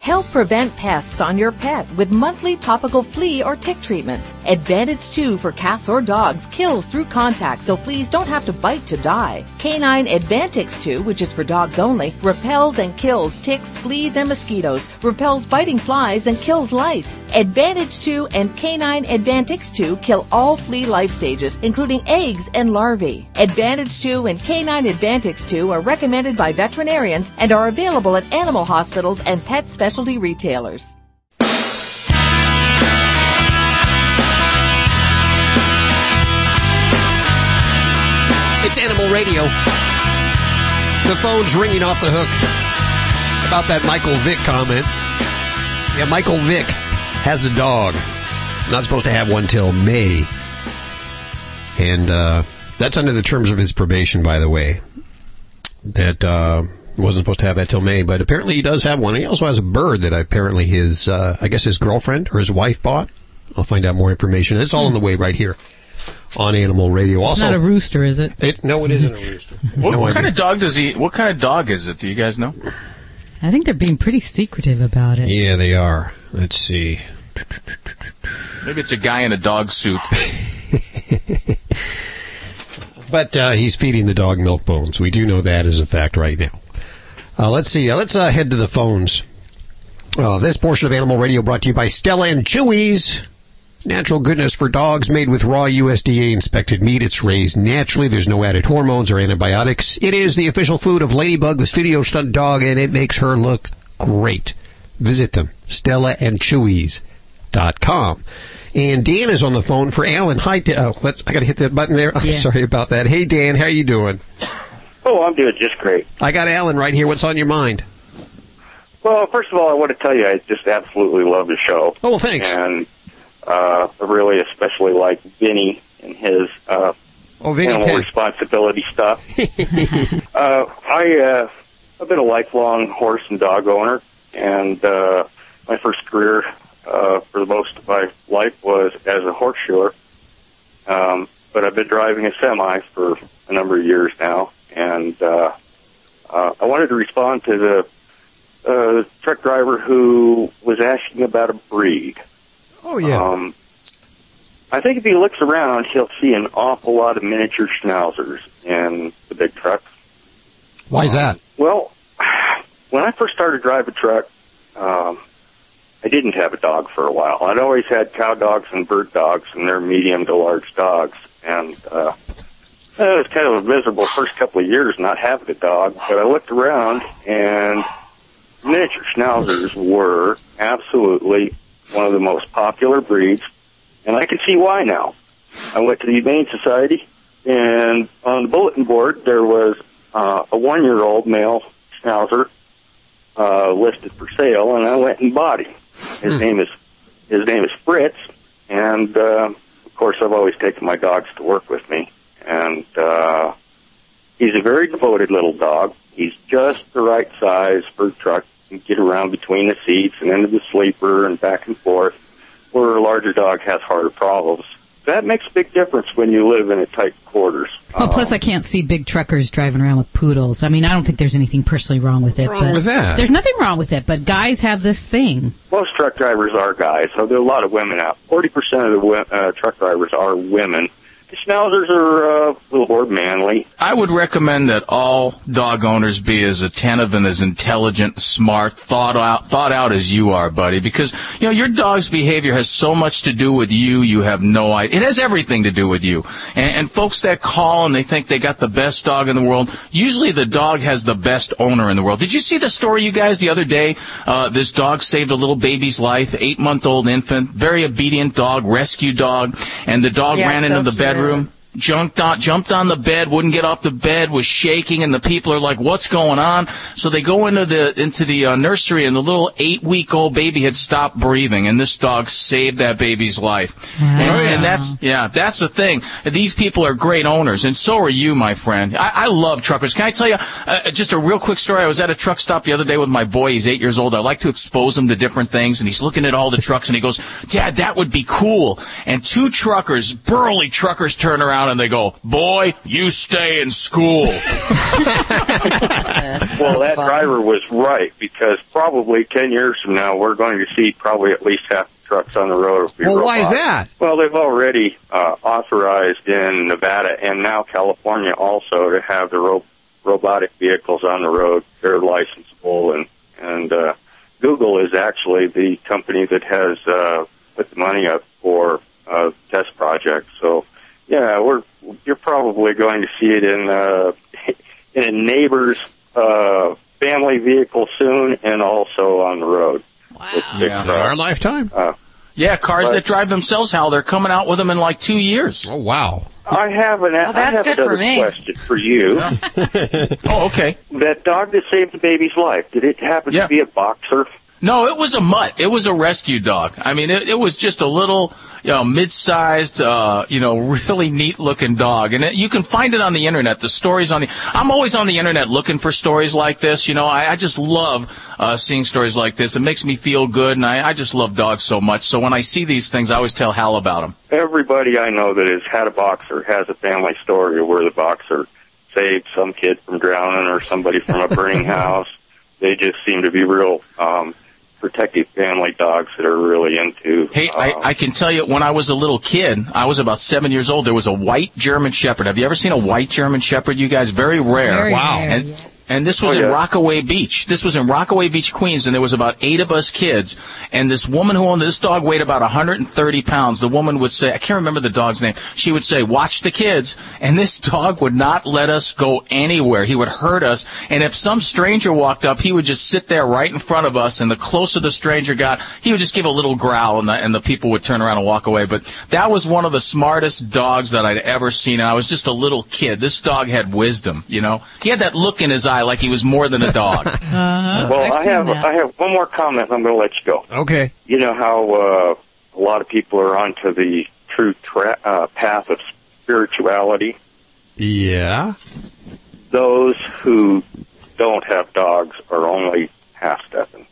Help prevent pests on your pet with monthly topical flea or tick treatments. Advantage 2 for cats or dogs kills through contact so fleas don't have to bite to die. Canine Advantix 2, which is for dogs only, repels and kills ticks, fleas, and mosquitoes, repels biting flies, and kills lice. Advantage 2 and Canine Advantix 2 kill all flea life stages, including eggs and larvae. Advantage 2 and Canine Advantix 2 are recommended by veterinarians and are available at animal hospitals and pet specialists specialty retailers. It's Animal Radio. The phone's ringing off the hook about that Michael Vick comment. Yeah, Michael Vick has a dog. Not supposed to have one till May. And uh, That's under the terms of his probation, by the way. That uh, wasn't supposed to have that till May, but apparently he does have one. He also has a bird that apparently his, uh, I guess his girlfriend or his wife bought. I'll find out more information. It's all on the way right here on Animal Radio. It's Also, not a rooster, is it? it no, it isn't a rooster. What, [laughs] No what kind of dog does he? What kind of dog is it? Do you guys know? I think they're being pretty secretive about it. Yeah, they are. Let's see. Maybe it's a guy in a dog suit. [laughs] But uh, he's feeding the dog milk bones. We do know that as a fact right now. Uh, let's see. Uh, let's uh, head to the phones. Uh, this portion of Animal Radio brought to you by Stella and Chewies. Natural goodness for dogs made with raw USDA inspected meat. It's raised naturally. There's no added hormones or antibiotics. It is the official food of Ladybug, the studio stunt dog, and it makes her look great. Visit them, stellaandchewies.com. And Dan is on the phone for Alan. Hi, Dan. Oh, let's, I got to hit that button there. [laughs] I'm Yeah. sorry about that. Hey, Dan, how are you doing? [coughs] Oh, I'm doing just great. I got Alan right here. What's on your mind? Well, first of all, I want to tell you I just absolutely love the show. Oh, thanks. And uh, really especially like Vinny and his uh, Oh, Vinny animal Penn. responsibility stuff. [laughs] uh, I uh, I've been a lifelong horse and dog owner, and uh, my first career uh, for the most of my life was as a horseshoer. Um, but I've been driving a semi for a number of years now, and uh, uh, I wanted to respond to the uh, truck driver who was asking about a breed. Oh yeah. Um, I think if he looks around, he'll see an awful lot of miniature schnauzers in the big trucks. Why is that? Well, [sighs] when I first started driving a truck, um, I didn't have a dog for a while. I'd always had cow dogs and bird dogs, and they're medium to large dogs. And uh, it was kind of a miserable first couple of years not having a dog. But I looked around, and miniature schnauzers were absolutely one of the most popular breeds, and I can see why now. I went to the Humane Society, and on the bulletin board there was uh, a one-year-old male schnauzer uh, listed for sale, and I went and bought him. His name is his name is Fritz, and uh, of course I've always taken my dogs to work with me, and uh, he's a very devoted little dog. He's just the right size for a truck. You can get around between the seats and into the sleeper and back and forth, where a larger dog has harder problems. That makes a big difference when you live in a tight quarters. Well, plus I can't see big truckers driving around with poodles. I mean, I don't think there's anything personally wrong with it. wrong but with that? There's nothing wrong with it, but guys have this thing. Most truck drivers are guys, so there are a lot of women out. Forty percent of the uh, truck drivers are women. The schnauzers are uh, a little more manly. I would recommend that all dog owners be as attentive and as intelligent, smart, thought out, thought out as you are, buddy. Because you know your dog's behavior has so much to do with you. You have no idea. It has everything to do with you. And, and folks that call and they think they got the best dog in the world. Usually, the dog has the best owner in the world. Did you see the story, you guys, the other day? Uh, this dog saved a little baby's life, eight-month-old infant, very obedient dog, rescue dog, and the dog Yeah, ran so into the cute. bedroom room jumped on jumped on the bed wouldn't get off the bed was shaking and the people are like what's going on? So they go into the into the uh, nursery and the little eight week old baby had stopped breathing and this dog saved that baby's life. And, and that's yeah that's the thing. These people are great owners and so are you my friend. I, I love truckers. Can i tell you uh, just a real quick story? I was at a truck stop the other day with my boy. He's eight years old. I like to expose him to different things and he's looking at all the trucks and he goes dad that would be cool. And two truckers burly truckers turn around and they go boy you stay in school [laughs] well, that driver was right because probably ten years from now we're going to see probably at least half the trucks on the road. Will be Well, why is robots. that? Well, they've already uh, authorized in Nevada and now California also to have the ro- robotic vehicles on the road. They're licensable, and and uh, Google is actually the company that has uh, put the money up for uh, test projects. So, yeah, we're you're probably going to see it in uh, in a neighbor's uh, family vehicle soon, and also on the road. Wow. Yeah. Our lifetime. Uh, yeah cars But- that drive themselves hal they're coming out with them in like two years oh wow I have an. I that's have good for me. question for you. [laughs] oh, okay. That dog that saved the baby's life. Did it happen to be a boxer? No, it was a mutt. It was a rescue dog. I mean, it, it was just a little, you know, mid-sized, uh, you know, [laughs] really neat-looking dog. And it, you can find it on the internet. The stories on the. I'm always on the internet looking for stories like this. You know, I, I just love uh, seeing stories like this. It makes me feel good, and I, I just love dogs so much. So when I see these things, I always tell Hal about them. Everybody I know that has had a boxer has a family story where the boxer saved some kid from drowning or somebody from a burning [laughs] house. They just seem to be real um, protective family dogs that are really into. Hey, um, I, I can tell you, when I was a little kid, I was about seven years old. There was a white German Shepherd. Have you ever seen a white German Shepherd? You guys, very rare. Very wow. rare, And, and this was Oh, in. Rockaway Beach. This was in Rockaway Beach, Queens, and there was about eight of us kids. And this woman who owned this dog weighed about 130 pounds. The woman would say, I can't remember the dog's name. She would say, "Watch the kids." And this [laughs] dog would not let us go anywhere. He would hurt us. And if some stranger walked up, he would just sit there right in front of us. And the closer the stranger got, he would just give a little growl, and the, and the people would turn around and walk away. But that was one of the smartest dogs that I'd ever seen. And I was just a little kid. This dog had wisdom. You know, he had that look in his eye like he was more than a dog. [laughs] Uh-huh. well, I've I have that. I have one more comment. I'm going to let you go. Okay. You know how uh, a lot of people are onto the true tra- uh, path of spirituality. Yeah. Those who don't have dogs are only half stepping.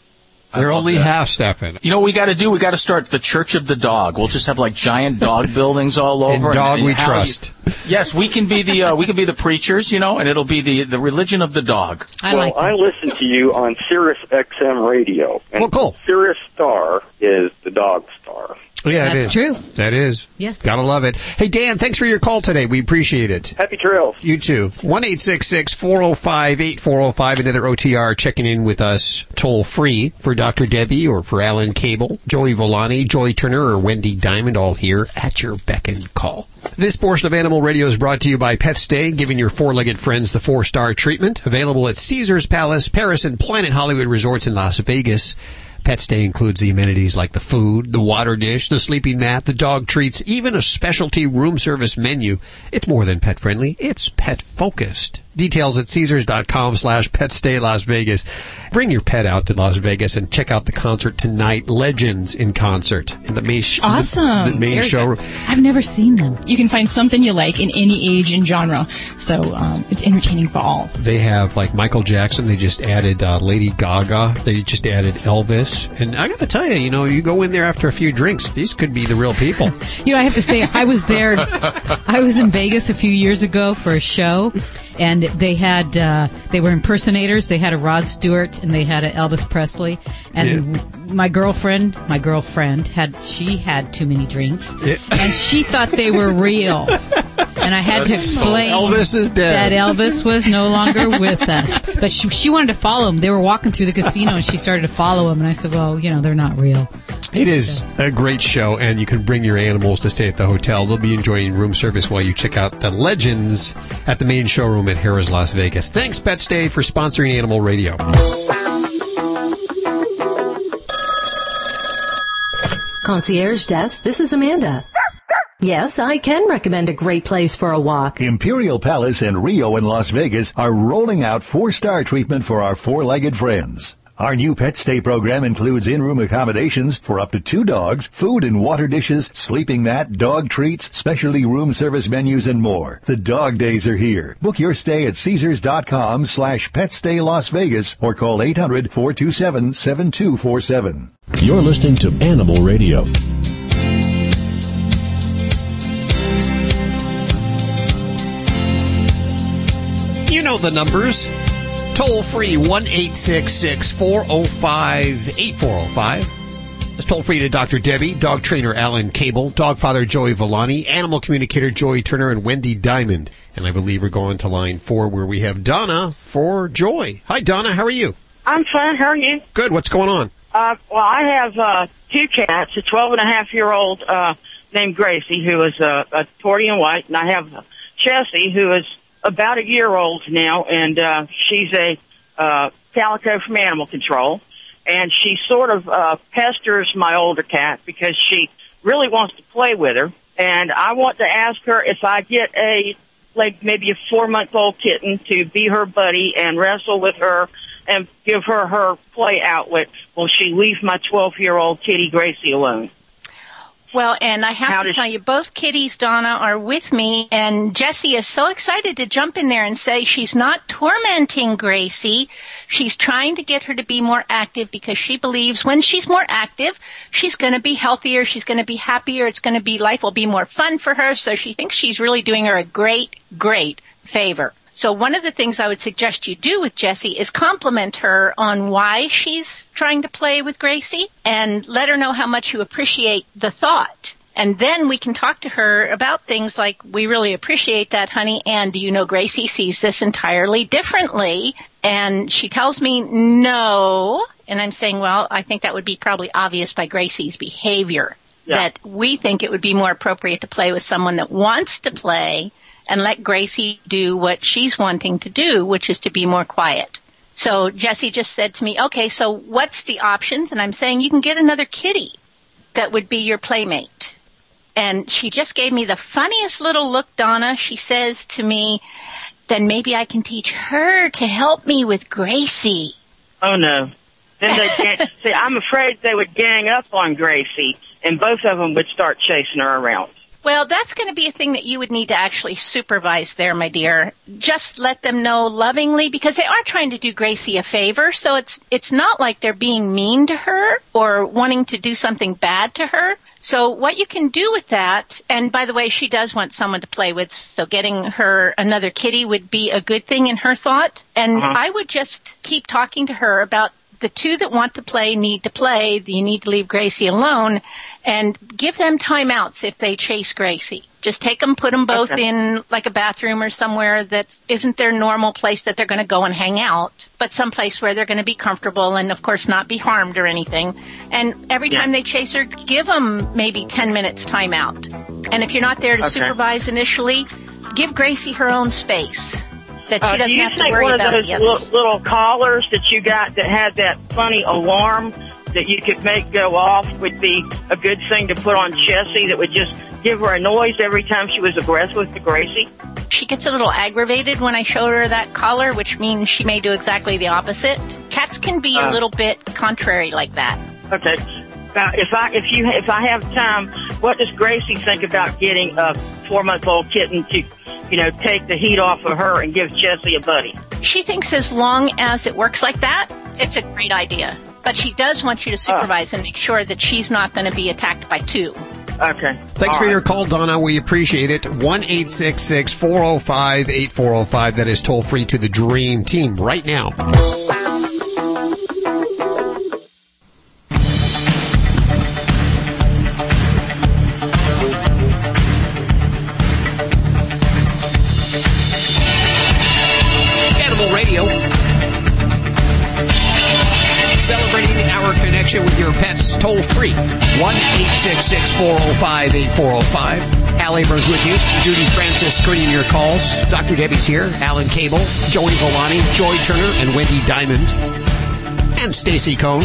They're only half stepping. You know what we got to do? We got to start the Church of the Dog. We'll just have like giant dog [laughs] buildings all over. And over. dog we how you- trust. yes, we can be the uh, we can be the preachers, you know, and it'll be the the religion of the dog. well, I listen to you on Sirius XM radio. And well, cool. Sirius Star is the dog star. Yeah, That's is. true. That is. Yes. Gotta love it. Hey, Dan, thanks for your call today. We appreciate it. Happy trails. You too. 1 405 8405. Another OTR checking in with us toll free for Dr. Debbie or for Alan Cable, Joey Villani, Joy Turner, or Wendy Diamond, all here at your beck and call. This portion of Animal Radio is brought to you by Pet Stay, giving your four-legged friends the four-star treatment. Available at Caesars Palace, Paris, and Planet Hollywood Resorts in Las Vegas. Pet Stay includes the amenities like the food, the water dish, the sleeping mat, the dog treats, even a specialty room service menu. It's more than pet friendly, it's pet focused. Details at Caesars.com slash Pet Stay Las Vegas. Bring your pet out to Las Vegas and check out the concert tonight, Legends in Concert, in the main, sh- Awesome. the, the main showroom. I've never seen them. You can find something you like in any age and genre. So um, it's entertaining for all. They have like Michael Jackson. They just added uh, Lady Gaga. They just added Elvis. And I got to tell you, you know, you go in there after a few drinks, these could be the real people. [laughs] You know, I have to say, I was there. I was in Vegas a few years ago for a show, and they had uh, they were impersonators. They had a Rod Stewart and they had a Elvis Presley. And my girlfriend, my girlfriend had she had too many drinks, and she thought they were real. [laughs] And I had to That's so- explain Elvis is dead. that Elvis was no longer with us. But she, she wanted to follow him. They were walking through the casino, and she started to follow him. And I said, "Well, you know, they're not real." It is a great show, and you can bring your animals to stay at the hotel. They'll be enjoying room service while you check out the Legends at the main showroom at Harrah's Las Vegas. Thanks, Pet Stay, for sponsoring Animal Radio. Concierge desk, this is Amanda. Yes, I can recommend a great place for a walk. Imperial Palace and Rio in Las Vegas are rolling out four-star treatment for our four-legged friends. Our new pet stay program includes in-room accommodations for up to two dogs, food and water dishes, sleeping mat, dog treats, specialty room service menus, and more. The dog days are here. Book your stay at Caesars.com slash petstay Las Vegas or call 800-427-7247. You're listening to Animal Radio. Know the numbers. Toll free 1 405 8405. It's toll free to Dr. Debbie, dog trainer Alan Cable, dog father Joey Villani, animal communicator Joey Turner, and Wendy Diamond. And I believe we're going to line four where we have Donna for Joy. Hi, Donna. How are you? I'm fine. How are you? Good. What's going on? Uh, well, I have uh, two cats. A 12 and a half year old uh, named Gracie, who is a, a Tortian White, and I have Chessie, who is about a year old now, and uh, she's a uh, calico from Animal Control. And she sort of uh, pesters my older cat because she really wants to play with her. And I want to ask her if I get a, like maybe a four month old kitten to be her buddy and wrestle with her and give her her play outlet, will she leave my 12 year old kitty Gracie alone? Well, and I have How to tell you, both kitties, Donna, are with me, and Jessie is so excited to jump in there and say she's not tormenting Gracie. She's trying to get her to be more active because she believes when she's more active, she's going to be healthier, she's going to be happier, it's going to be, life will be more fun for her, so she thinks she's really doing her a great, great favor. So one of the things I would suggest you do with Jessie is compliment her on why she's trying to play with Gracie and let her know how much you appreciate the thought. And then we can talk to her about things like, we really appreciate that, honey, and do you know Gracie sees this entirely differently? And she tells me no. And I'm saying, well, I think that would be probably obvious by Gracie's behavior. That we think it would be more appropriate to play with someone that wants to play and let Gracie do what she's wanting to do, which is to be more quiet. So Jesse just said to me, okay, so what's the options? And I'm saying you can get another kitty that would be your playmate. And she just gave me the funniest little look, Donna. She says to me, then maybe I can teach her to help me with Gracie. Oh no. Then they gang- [laughs] see. I'm afraid they would gang up on Gracie, and both of them would start chasing her around. Well, that's going to be a thing that you would need to actually supervise there, my dear. Just let them know lovingly because they are trying to do Gracie a favor. So it's, it's not like they're being mean to her or wanting to do something bad to her. So what you can do with that, and by the way, she does want someone to play with, so getting her another kitty would be a good thing in her thought. And Uh-huh. I would just keep talking to her about the two that want to play need to play. You need to leave Gracie alone and give them timeouts if they chase Gracie. Just take them, put them both Okay. in like a bathroom or somewhere that isn't their normal place that they're going to go and hang out, but someplace where they're going to be comfortable and of course not be harmed or anything. And every time they chase her, give them maybe 10 minutes timeout. And if you're not there to Okay. supervise initially, give Gracie her own space that she Uh, do doesn't you have to think worry one of about those the others. little, collars that you got that had that funny alarm that you could make go off would be a good thing to put on Jessie that would just give her a noise every time she was aggressive to Gracie? She gets a little aggravated when I show her that collar, which means she may do exactly the opposite. Cats can be a Uh. little bit contrary like that. Okay. Now, if I if you if I have time, what does Gracie think about getting a four month old kitten to, you know, take the heat off of her and give Jessie a buddy? She thinks as long as it works like that, it's a great idea. But she does want you to oh. supervise and make sure that she's not going to be attacked by two. Okay. Thanks All for right. your call, Donna. We appreciate it. 1 405 8405. That is toll free to the Dream Team right now. 405 8405. Hal Abrams with you. Judy Francis screening your calls. Dr. Debbie's here. Alan Cable, Joey Villani, Joy Turner, and Wendy Diamond. And Stacy Cohn.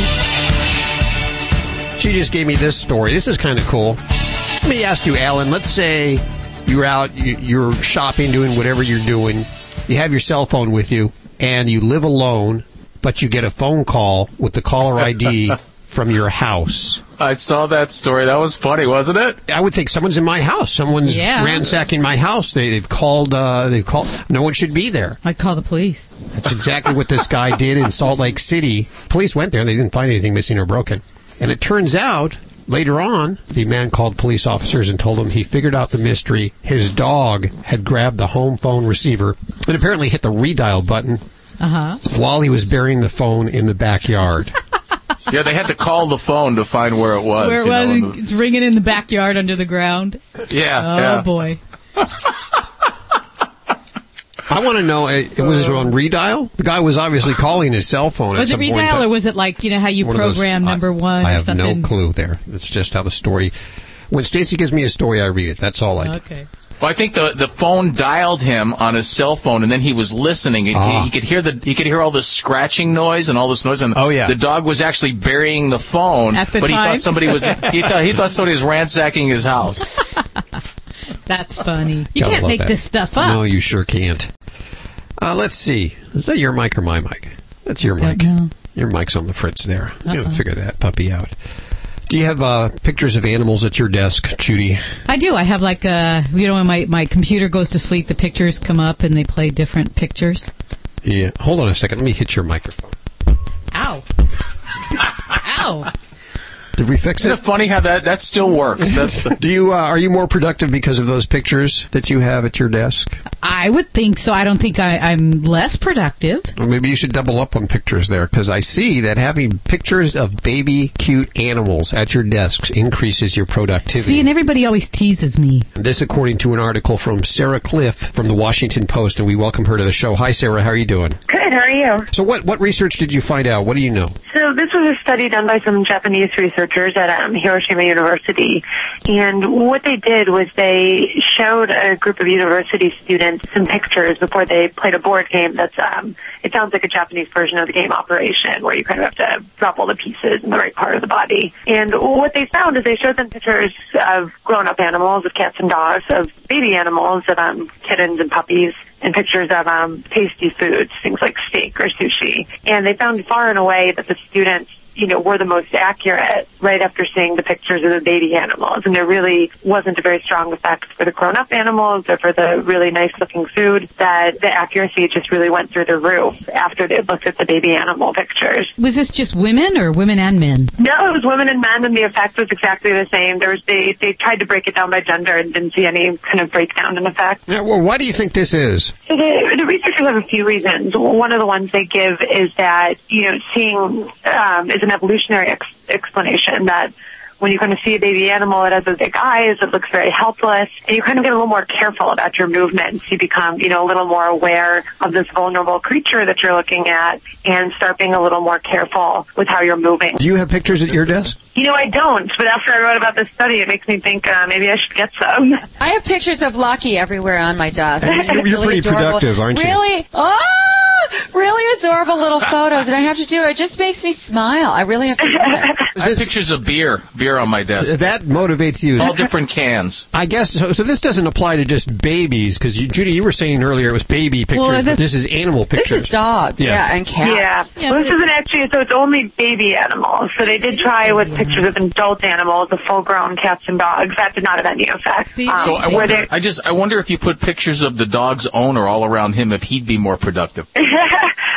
She just gave me this story. This is kind of cool. Let me ask you, Alan. Let's say you're out, you- you're shopping, doing whatever you're doing. You have your cell phone with you, and you live alone, but you get a phone call with the caller ID [laughs] from your house. I saw that story. That was funny, wasn't it? I would think someone's in my house. Someone's Yeah. ransacking my house. They, they've called. Uh, they've called. No one should be there. I'd call the police. That's exactly what this guy did in Salt Lake City. Police went there and they didn't find anything missing or broken. And it turns out later on, the man called police officers and told them he figured out the mystery. His dog had grabbed the home phone receiver and apparently hit the redial button Uh huh. while he was burying the phone in the backyard. Yeah, they had to call the phone to find where it was. Where it you know, was, and the- it's ringing in the backyard under the ground. yeah, Oh yeah. boy. I want to know, uh, was it on redial? The guy was obviously calling his cell phone. Was at it some point. redial or was it like you know how you One of those- program I- number one I or have something? no clue there. It's just how the story. When Stacy gives me a story, I read it. That's all I do. Okay. Well, I think the the phone dialed him on his cell phone, and then he was listening. He, Ah. he could hear the he could hear all this scratching noise and all this noise. And Oh, yeah. the dog was actually burying the phone, At the but he thought somebody was [laughs] he thought he thought somebody was ransacking his house. [laughs] That's funny. You Gotta can't make that. this stuff up. No, you sure can't. Uh, let's see. Is that your mic or my mic? That's your Don't mic. know. Your mic's on the fritz there. You Uh-oh. gotta figure that puppy out. Do you have uh, pictures of animals at your desk, Judy? I do. I have like uh you know when my, my computer goes to sleep, the pictures come up and they play different pictures. Yeah. Hold on a second. Let me hit your microphone. Ow. [laughs] Ow. Did we fix Isn't it? it funny how that, that still works? That's [laughs] [laughs] Do you uh, are you more productive because of those pictures that you have at your desk? I would think so. I don't think I, I'm less productive. Or maybe you should double up on pictures there because I see that having pictures of baby cute animals at your desks increases your productivity. See, and everybody always teases me. This, according to an article from Sarah Kliff from the Washington Post, and we welcome her to the show. Hi, Sarah. How are you doing? Good, how are you? So, what what research did you find out? What do you know? So this was a study done by some Japanese researchers at um, Hiroshima University, and what they did was they showed a group of university students some pictures before they played a board game. That's um, it sounds like a Japanese version of the game Operation, where you kind of have to drop all the pieces in the right part of the body. And what they found is they showed them pictures of grown-up animals, of cats and dogs, of baby animals, of um, kittens and puppies, and pictures of um, tasty foods, things like steak or sushi. And they found far and away that the students you know, were the most accurate right after seeing the pictures of the baby animals. And there really wasn't a very strong effect for the grown-up animals or for the really nice-looking food that the accuracy just really went through the roof after they looked at the baby animal pictures. Was this just women or women and men? No, it was women and men, and the effect was exactly the same. There was they they tried to break it down by gender and didn't see any kind of breakdown in effect. Yeah, well, why do you think this is? So the, the researchers have a few reasons. One of the ones they give is that you know seeing um, is an evolutionary ex- explanation that when you kind of see a baby animal, it has those big eyes, it looks very helpless, and you kind of get a little more careful about your movements. You become, you know, a little more aware of this vulnerable creature that you're looking at and start being a little more careful with how you're moving. Do you have pictures at your desk? You know, I don't, but after I wrote about this study, it makes me think uh, maybe I should get some. I have pictures of Lucky everywhere on my desk. And you're- you're Really pretty adorable- productive, aren't you? Really? Oh, really adorable little photos. And I have to do it. just makes me smile. I really have to. I have pictures of beer, beer on my desk. That motivates you. All different cans. I guess so. So this doesn't apply to just babies because you, Judy, you were saying earlier it was baby pictures. Well, but this- this is animal pictures. This is dogs, Yeah. and cats. Yeah. well, this isn't actually, so it's only baby animals. So they did try with pictures of adult animals, of full-grown cats and dogs. That did not have any effect. Um, So I wonder, I just, I wonder if you put pictures of the dog's owner all around him, if he'd be more productive. [laughs]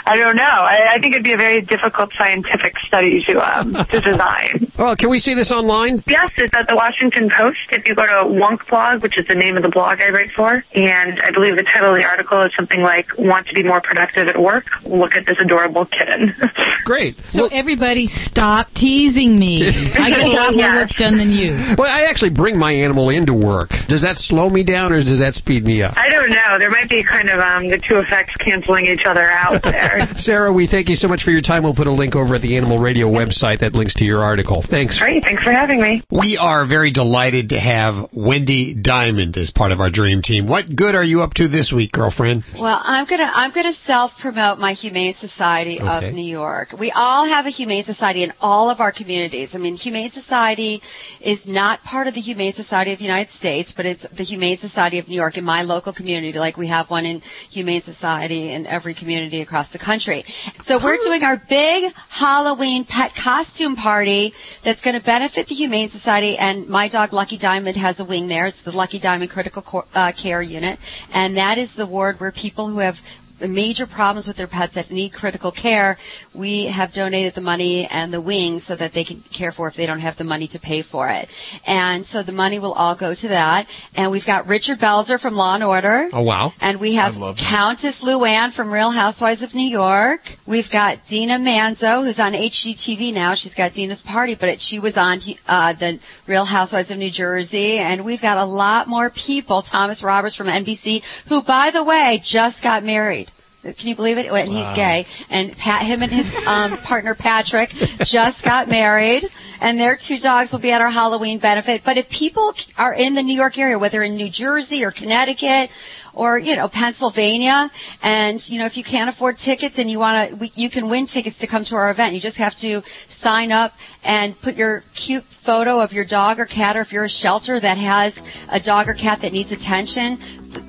I don't know. I, I think it'd be a very difficult scientific study to um, [laughs] to design. Well, can we see this online? Yes, it's at the Washington Post. If you go to Wonk Blog, which is the name of the blog I write for, and I believe the title of the article is something like "Want to be more productive at work? Look at this adorable kitten." [laughs] Great. So everybody stop teasing me. [laughs] I get a lot more work done than you. Well, I actually bring my animal into work. Does that slow me down or does that speed me up? I don't know. There might be kind of um, the two effects canceling each other out there. [laughs] Sarah, we thank you so much for your time. We'll put a link over at the Animal Radio website that links to your article. Thanks. Great. Thanks for having me. We are very delighted to have Wendy Diamond as part of our dream team. What good are you up to this week, girlfriend? Well, I'm gonna I'm gonna self promote my Humane Society Okay. of New York. We all have a Humane Society in all of our communities. I mean, Humane Society is not part of the Humane Society of the United States, but it's the Humane Society of New York in my local community, like we have one in Humane Society in every community across the country. So we're doing our big Halloween pet costume party that's going to benefit the Humane Society. And my dog Lucky Diamond has a wing there. It's the Lucky Diamond Critical uh, Care Unit, and that is the ward where people who have major problems with their pets that need critical care, we have donated the money and the wings so that they can care for if they don't have the money to pay for it. And so the money will all go to that. And we've got Richard Belzer from Law and Order. Oh, wow. And we have Countess Luann from Real Housewives of New York. We've got Dina Manzo, who's on HGTV now. She's got Dina's Party, but it, she was on uh, the Real Housewives of New Jersey. And we've got a lot more people. Thomas Roberts from NBC, who, by the way, just got married. Can you believe it? And he's gay. And Pat, him and his um, partner Patrick just got married, and their two dogs will be at our Halloween benefit. But if people are in the New York area, whether in New Jersey or Connecticut or you know Pennsylvania, and you know if you can't afford tickets and you want to, you can win tickets to come to our event. You just have to sign up and put your cute photo of your dog or cat, or if you're a shelter that has a dog or cat that needs attention,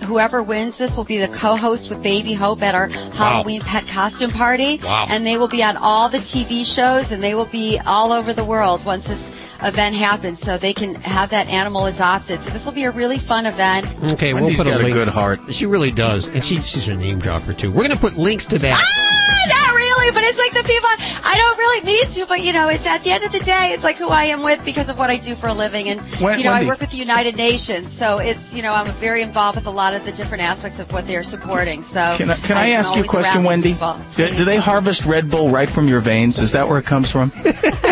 whoever wins this will be the co-host with Baby Hope at our Halloween pet costume party. Wow. And they will be on all the TV shows and they will be all over the world once this event happens so they can have that animal adopted. So this will be a really fun event. Okay, we'll put a got a link. good heart. She really does, and she, she's a name dropper too. We're going to put links to that. Ah, really, but it's like the people, I don't really need to, but you know, it's at the end of the day, it's like who I am with because of what I do for a living. And, you know. I work with the United Nations, so it's, you know, I'm very involved with a lot of the different aspects of what they're supporting. So Can I, can I I'm ask you a question, Wendy? Do, do they harvest Red Bull right from your veins? Is that where it comes from? [laughs]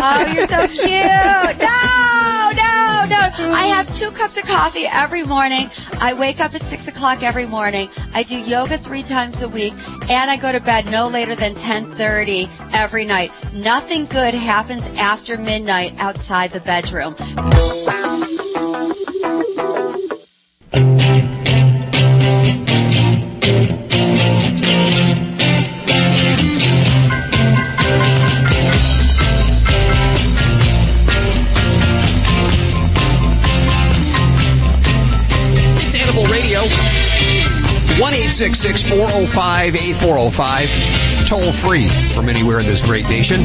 Oh, you're so cute. No, no, no. I have two cups of coffee every morning. I wake up at six o'clock every morning. I do yoga three times a week and I go to bed no later than 1030 every night. Nothing good happens after midnight outside the bedroom. It's Animal Radio. 1 405 8405. Toll free from anywhere in this great nation.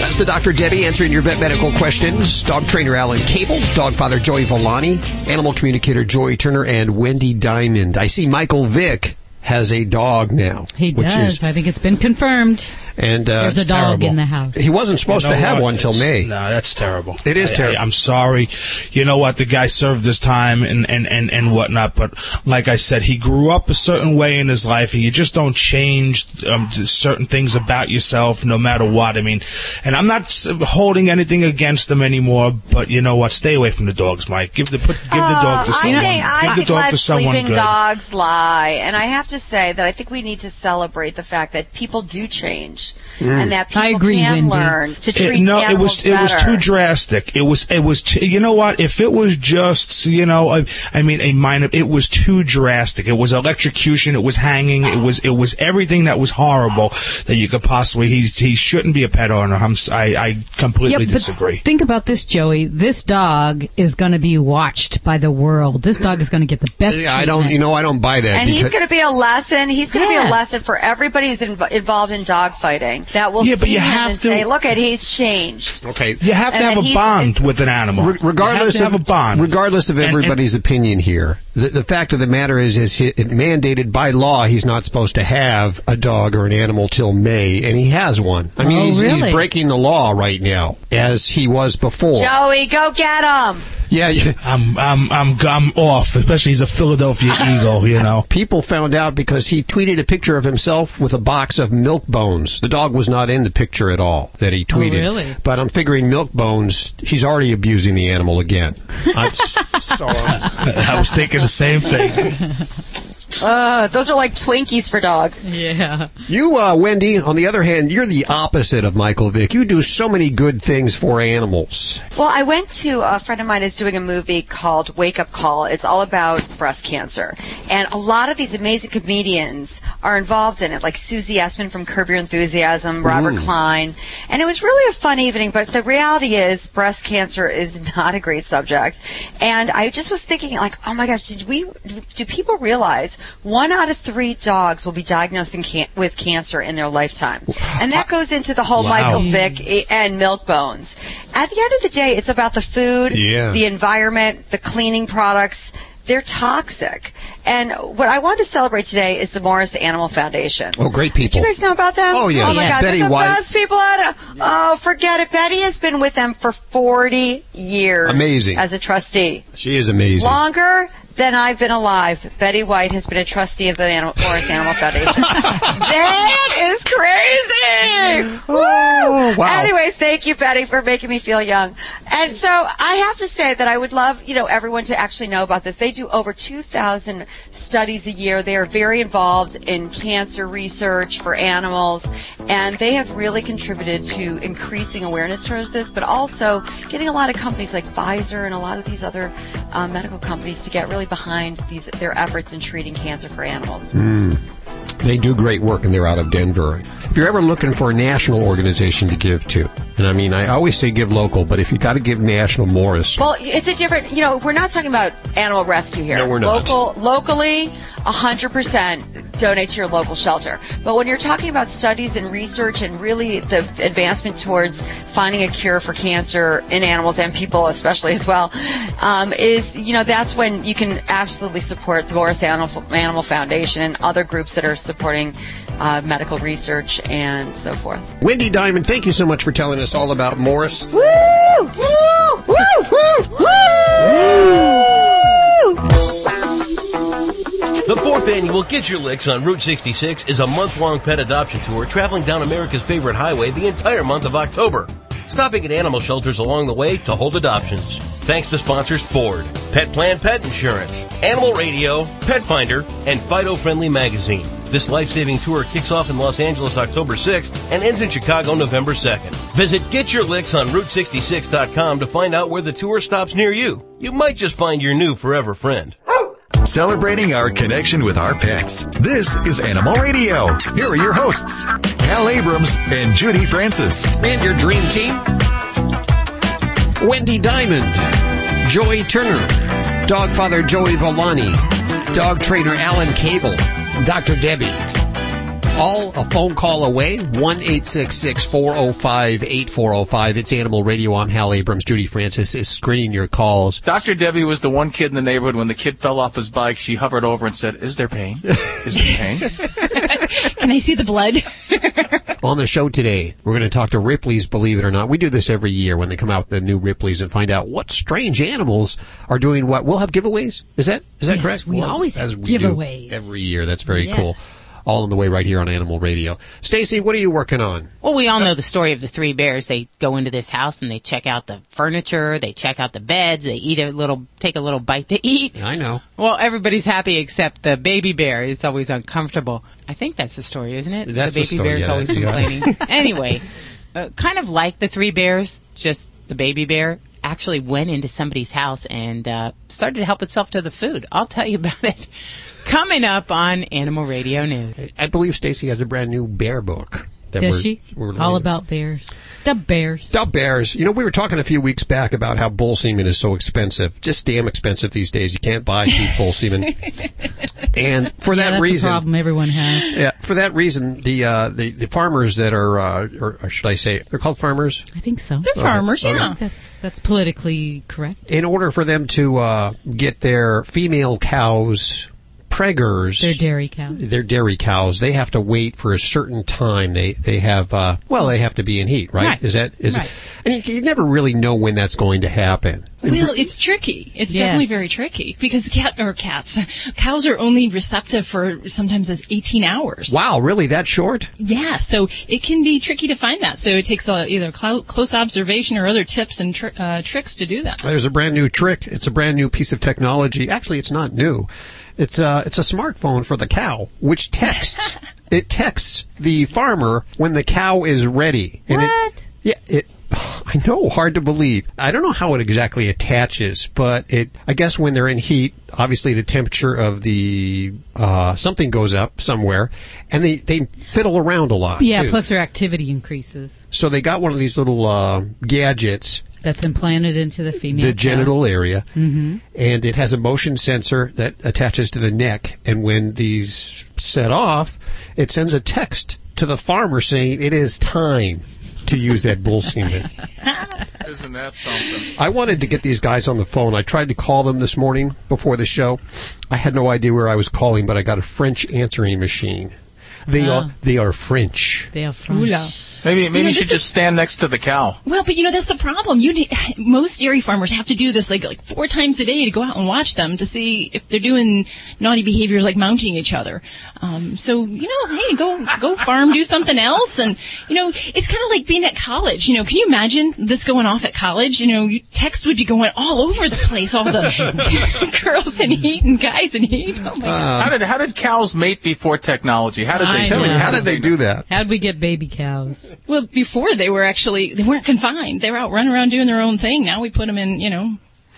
That's the Dr. Debbie answering your vet medical questions. Dog trainer Alan Cable, dog father Joey Villani, animal communicator Joy Turner, and Wendy Diamond. I see Michael Vick has a dog now. He which does. Is, I think it's been confirmed. And uh, There's a dog in the house. He wasn't supposed You know to have what? one till May. No, that's terrible. It is I- terrible. I, am sorry. You know what? The guy served his time and, and, and, and whatnot, but like I said, he grew up a certain way in his life, and you just don't change um, certain things about yourself no matter what. I mean, and I'm not holding anything against them anymore, but you know what? Stay away from the dogs, Mike. Give the put, give the dog to Uh, someone. I think, I give think the dog let to someone sleeping good. dogs lie. And I have to say that I think we need to celebrate the fact that people do change and that people I agree, can Wendy. learn to It- treat no, it animals was it was too drastic. It was it was too, you know what? If it was just you know I, I mean a minor, it was too drastic. It was electrocution. It was hanging. It was it was everything that was horrible that you could possibly. He he shouldn't be a pet owner. I'm s- I, I completely Yeah, disagree. Think about this, Joey. This dog is going to be watched by the world. This dog is going to get the best. Yeah, I don't. You know, I don't buy that. And he's going to be a lesson. He's going to be a lesson for everybody who's inv- involved in dog fighting. That will Yeah, but you him have and to- say, "Look at he's changed." Okay. You have to And have a bond with an animal. Re- regardless you have to have of a bond. regardless of And- and- everybody's opinion here, the, the fact of the matter is, is he, mandated by law he's not supposed to have a dog or an animal till May, and he has one. I mean, Oh, he's, he's breaking the law right now, as he was before. Joey, go get him. Yeah, yeah. I'm I'm I'm I'm off. Especially he's a Philadelphia [laughs] Eagle. You know. People found out because he tweeted a picture of himself with a box of milk bones. The dog was not in the picture at all that he oh, tweeted. really? But I'm figuring milk bones. He's already abusing the animal again. [laughs] That's- so, [laughs] I was thinking the same thing. [laughs] Uh, those are like Twinkies for dogs. Yeah. You, uh, Wendy, on the other hand, you're the opposite of Michael Vick. You do so many good things for animals. Well, I went to a friend of mine is doing a movie called Wake Up Call. It's all about breast cancer. And a lot of these amazing comedians are involved in it, like Susie Essman from Curb Your Enthusiasm, Robert Klein. And it was really a fun evening, but the reality is breast cancer is [laughs] not a great subject. And I just was thinking like, oh my gosh, did we, do people realize one out of three dogs will be diagnosed can- with cancer in their lifetime? And that goes into the whole Wow. Michael Vick and milk bones. At the end of the day, it's about the food, Yeah. the environment, the cleaning products. They're toxic. And what I want to celebrate today is the Morris Animal Foundation. Oh, great people. you guys know about them? Oh, yeah. Oh my Yeah. God, Betty they're the White. best people out. Oh, forget it. Betty has been with them for 40 years. Amazing. As a trustee. She is amazing. Longer than I've been alive. Betty White has been a trustee of the Animal, Morris Animal Foundation. [laughs] that is crazy! Oh, wow. Anyways, thank you, Betty, for making me feel young. And so I have to say that I would love, you know, everyone to actually know about this. They do over 2,000 studies a year. They are very involved in cancer research for animals, and they have really contributed to increasing awareness towards this, but also getting a lot of companies like Pfizer and a lot of these other uh, medical companies to get really behind these their efforts in treating cancer for animals. Hmm. They do great work and they're out of Denver. If you're ever looking for a national organization to give to, And I mean, I always say give local, but if you got to give national, Morris. Well, it's a different, you know, we're not talking about animal rescue here. No, we're not. Local, locally, 100% donate to your local shelter. But when you're talking about studies and research and really the advancement towards finding a cure for cancer in animals and people especially as well, um, is, you know, that's when you can absolutely support the Morris Animal, Animal Foundation and other groups that are supporting uh, medical research and so forth. Wendy Diamond, thank you so much for telling us all about Morris. Woo! Woo! Woo! Woo! The fourth annual Get Your Licks on Route 66 is a month-long pet adoption tour traveling down America's favorite highway the entire month of October. Stopping at animal shelters along the way to hold adoptions. Thanks to sponsors Ford, Pet Plan Pet Insurance, Animal Radio, Pet Finder, and Fido Friendly Magazine. This life-saving tour kicks off in Los Angeles October 6th and ends in Chicago November 2nd. Visit Get Your Licks on Route66.com to find out where the tour stops near you. You might just find your new forever friend. Celebrating our connection with our pets. This is Animal Radio. Here are your hosts, Hal Abrams and Judy Francis. And your dream team Wendy Diamond, Joy Turner, dog father Joey Villani, dog trainer Alan Cable, Dr. Debbie. All a phone call away, 1 405 8405. It's Animal Radio. I'm Hal Abrams. Judy Francis is screening your calls. Dr. Debbie was the one kid in the neighborhood when the kid fell off his bike. She hovered over and said, Is there pain? Is there pain? [laughs] Can I see the blood? [laughs] On the show today, we're going to talk to Ripley's, believe it or not. We do this every year when they come out the new Ripley's and find out what strange animals are doing what. We'll have giveaways. Is that, is that Yes, correct? we Well, always have giveaways. Every year. That's very Yes. cool. All on the way right here on Animal Radio. Stacy, what are you working on? Well, we all know the story of the three bears. They go into this house and they check out the furniture, they check out the beds, they eat a little, take a little bite to eat. I know. Well, everybody's happy except the baby bear is always uncomfortable. I think that's the story, isn't it? That's the the baby story, bear is yeah, always [laughs] complaining. anyway, uh, kind of like the three bears, just the baby bear actually went into somebody's house and uh, started to help itself to the food. I'll tell you about it coming up on Animal Radio News. I believe Stacy has a brand new bear book. That Does we're- she? we're All about bears. The bears. The bears. You know, we were talking a few weeks back about how bull semen is so expensive. Just damn expensive these days. You can't buy cheap [laughs] bull semen. And for Yeah, that that's reason, a problem everyone has. yeah, for that reason, the uh, the, the farmers that are, uh, or, or should I say, they're called farmers. I think so. They're farmers, I yeah. think That's that's politically correct. In order for them to uh, get their female cows preggers, They're dairy cows. They're dairy cows. They have to wait for a certain time. They they have uh, well, they have to be in heat, right? Right. Is that is Right. it? And you, you never really know when that's going to happen. Well, it's tricky. It's Yes. definitely very tricky because cat or cats, cows are only receptive for sometimes as 18 hours. Wow, really that short? Yeah, so it can be tricky to find that. So it takes uh, either clo- close observation or other tips and tr- uh, tricks to do that. There's a brand new trick. It's a brand new piece of technology. Actually, it's not new. It's a it's a smartphone for the cow, which texts. [laughs] it texts the farmer when the cow is ready. And What? It, yeah, it. [sighs] I know, hard to believe. I don't know how it exactly attaches, but it. I guess when they're in heat, obviously the temperature of the uh, something goes up somewhere, and they they fiddle around a lot. Yeah, too. plus their activity increases. so they got one of these little uh, gadgets That's implanted into the female. the genital area, Mhm. and it has a motion sensor that attaches to the neck. And when these set off, it sends a text to the farmer saying it is time to use that bull semen. [laughs] Isn't that something? I wanted to get these guys on the phone. I tried to call them this morning before the show. I had no idea where I was calling, but I got a French answering machine. They Ah. are they are French. They are French. Oula. Maybe maybe know, you should this just stand next to the cow. Well, but you know that's the problem. You need, [sighs] most dairy farmers have to do this like like four times a day to go out and watch them to see if they're doing naughty behaviors like mounting each other. Um, so you know, hey, go go farm, do something else, and you know it's kind of like being at college. You know, can you imagine this going off at college? You know, you- texts would be going all over the place. All the [laughs] girls in heat and guys in heat. Oh my god. how did how did cows mate before technology? How did they I Tell me, know. how did they do that? How'd we get baby cows? Well, before they were actually they weren't confined. They were out running around doing their own thing. Now we put them in, you know,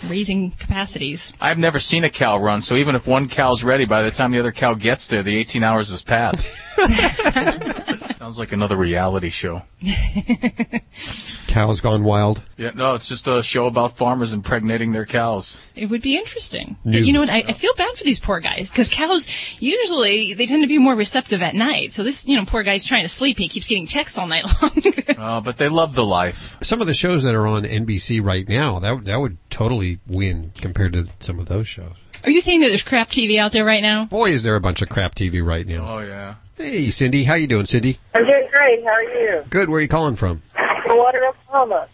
raising capacities. I've never seen a cow run, so even if one cow's ready, by the time the other cow gets there, the 18 hours has passed. [laughs] Sounds like another reality show. [laughs] Cows gone wild. Yeah, no, it's just a show about farmers impregnating their cows. It would be interesting. New. But you know what? I, I feel bad for these poor guys because cows usually they tend to be more receptive at night. So this, you know, poor guy's trying to sleep. He keeps getting texts all night [laughs] long. Uh, but they love the life. Some of the shows that are on NBC right now, that that would totally win compared to some of those shows. Are you saying that there's crap TV out there right now? Boy, is there a bunch of crap TV right now. Oh yeah. Hey, Cindy, how you doing, Cindy? I'm doing great. How are you? Good. Where are you calling from? Stillwater, Oklahoma.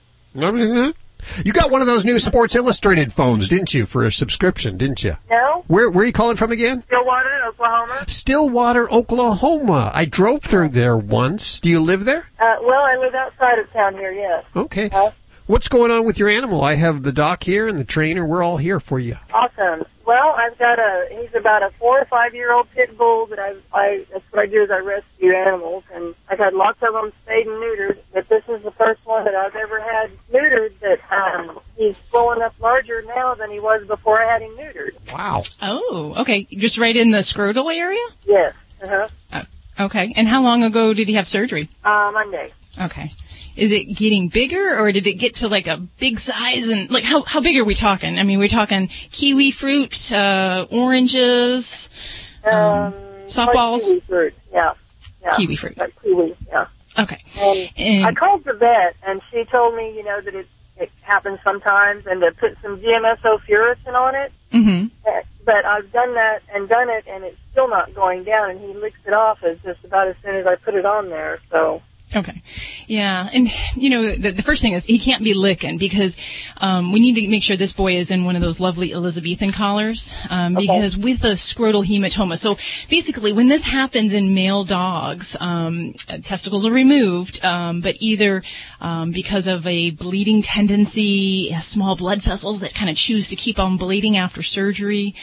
You got one of those new Sports Illustrated phones, didn't you, for a subscription, didn't you? No? Where where are you calling from again? Stillwater, Oklahoma. Stillwater, Oklahoma. I drove through there once. Do you live there? Uh, well, I live outside of town here, yes. Okay. Uh, What's going on with your animal? I have the doc here and the trainer. We're all here for you. awesome. Well, I've got a, he's about a four or five year old pit bull that I, I, that's what I do is I rescue animals and I've had lots of them spayed and neutered, but this is the first one that I've ever had neutered that, um, he's growing up larger now than he was before I had him neutered. Wow. Oh, okay. Just right in the scrotal area? Yes. Uh-huh. Uh, okay. And how long ago did he have surgery? Uh, Monday. Okay. Is it getting bigger or did it get to like a big size and like how, how big are we talking? I mean, we're talking kiwi fruit, uh, oranges, um, softballs. Kiwi fruit, yeah. yeah. Kiwi fruit. Like kiwi, yeah. Okay. And, And- I called the vet, and she told me, you know, that it, it happens sometimes, and to put some DMSO furacin on it. Mm-hmm. Uh, But I've done that and done it, and it's still not going down. And he licks it off as just about as soon as I put it on there. So Okay. Yeah. And, you know, the, the first thing is he can't be licking because um, we need to make sure this boy is in one of those lovely Elizabethan collars um, because with a scrotal hematoma. So basically, when this happens in male dogs, um, testicles are removed, um, but either um, because of a bleeding tendency, small blood vessels that kind of choose to keep on bleeding after surgery,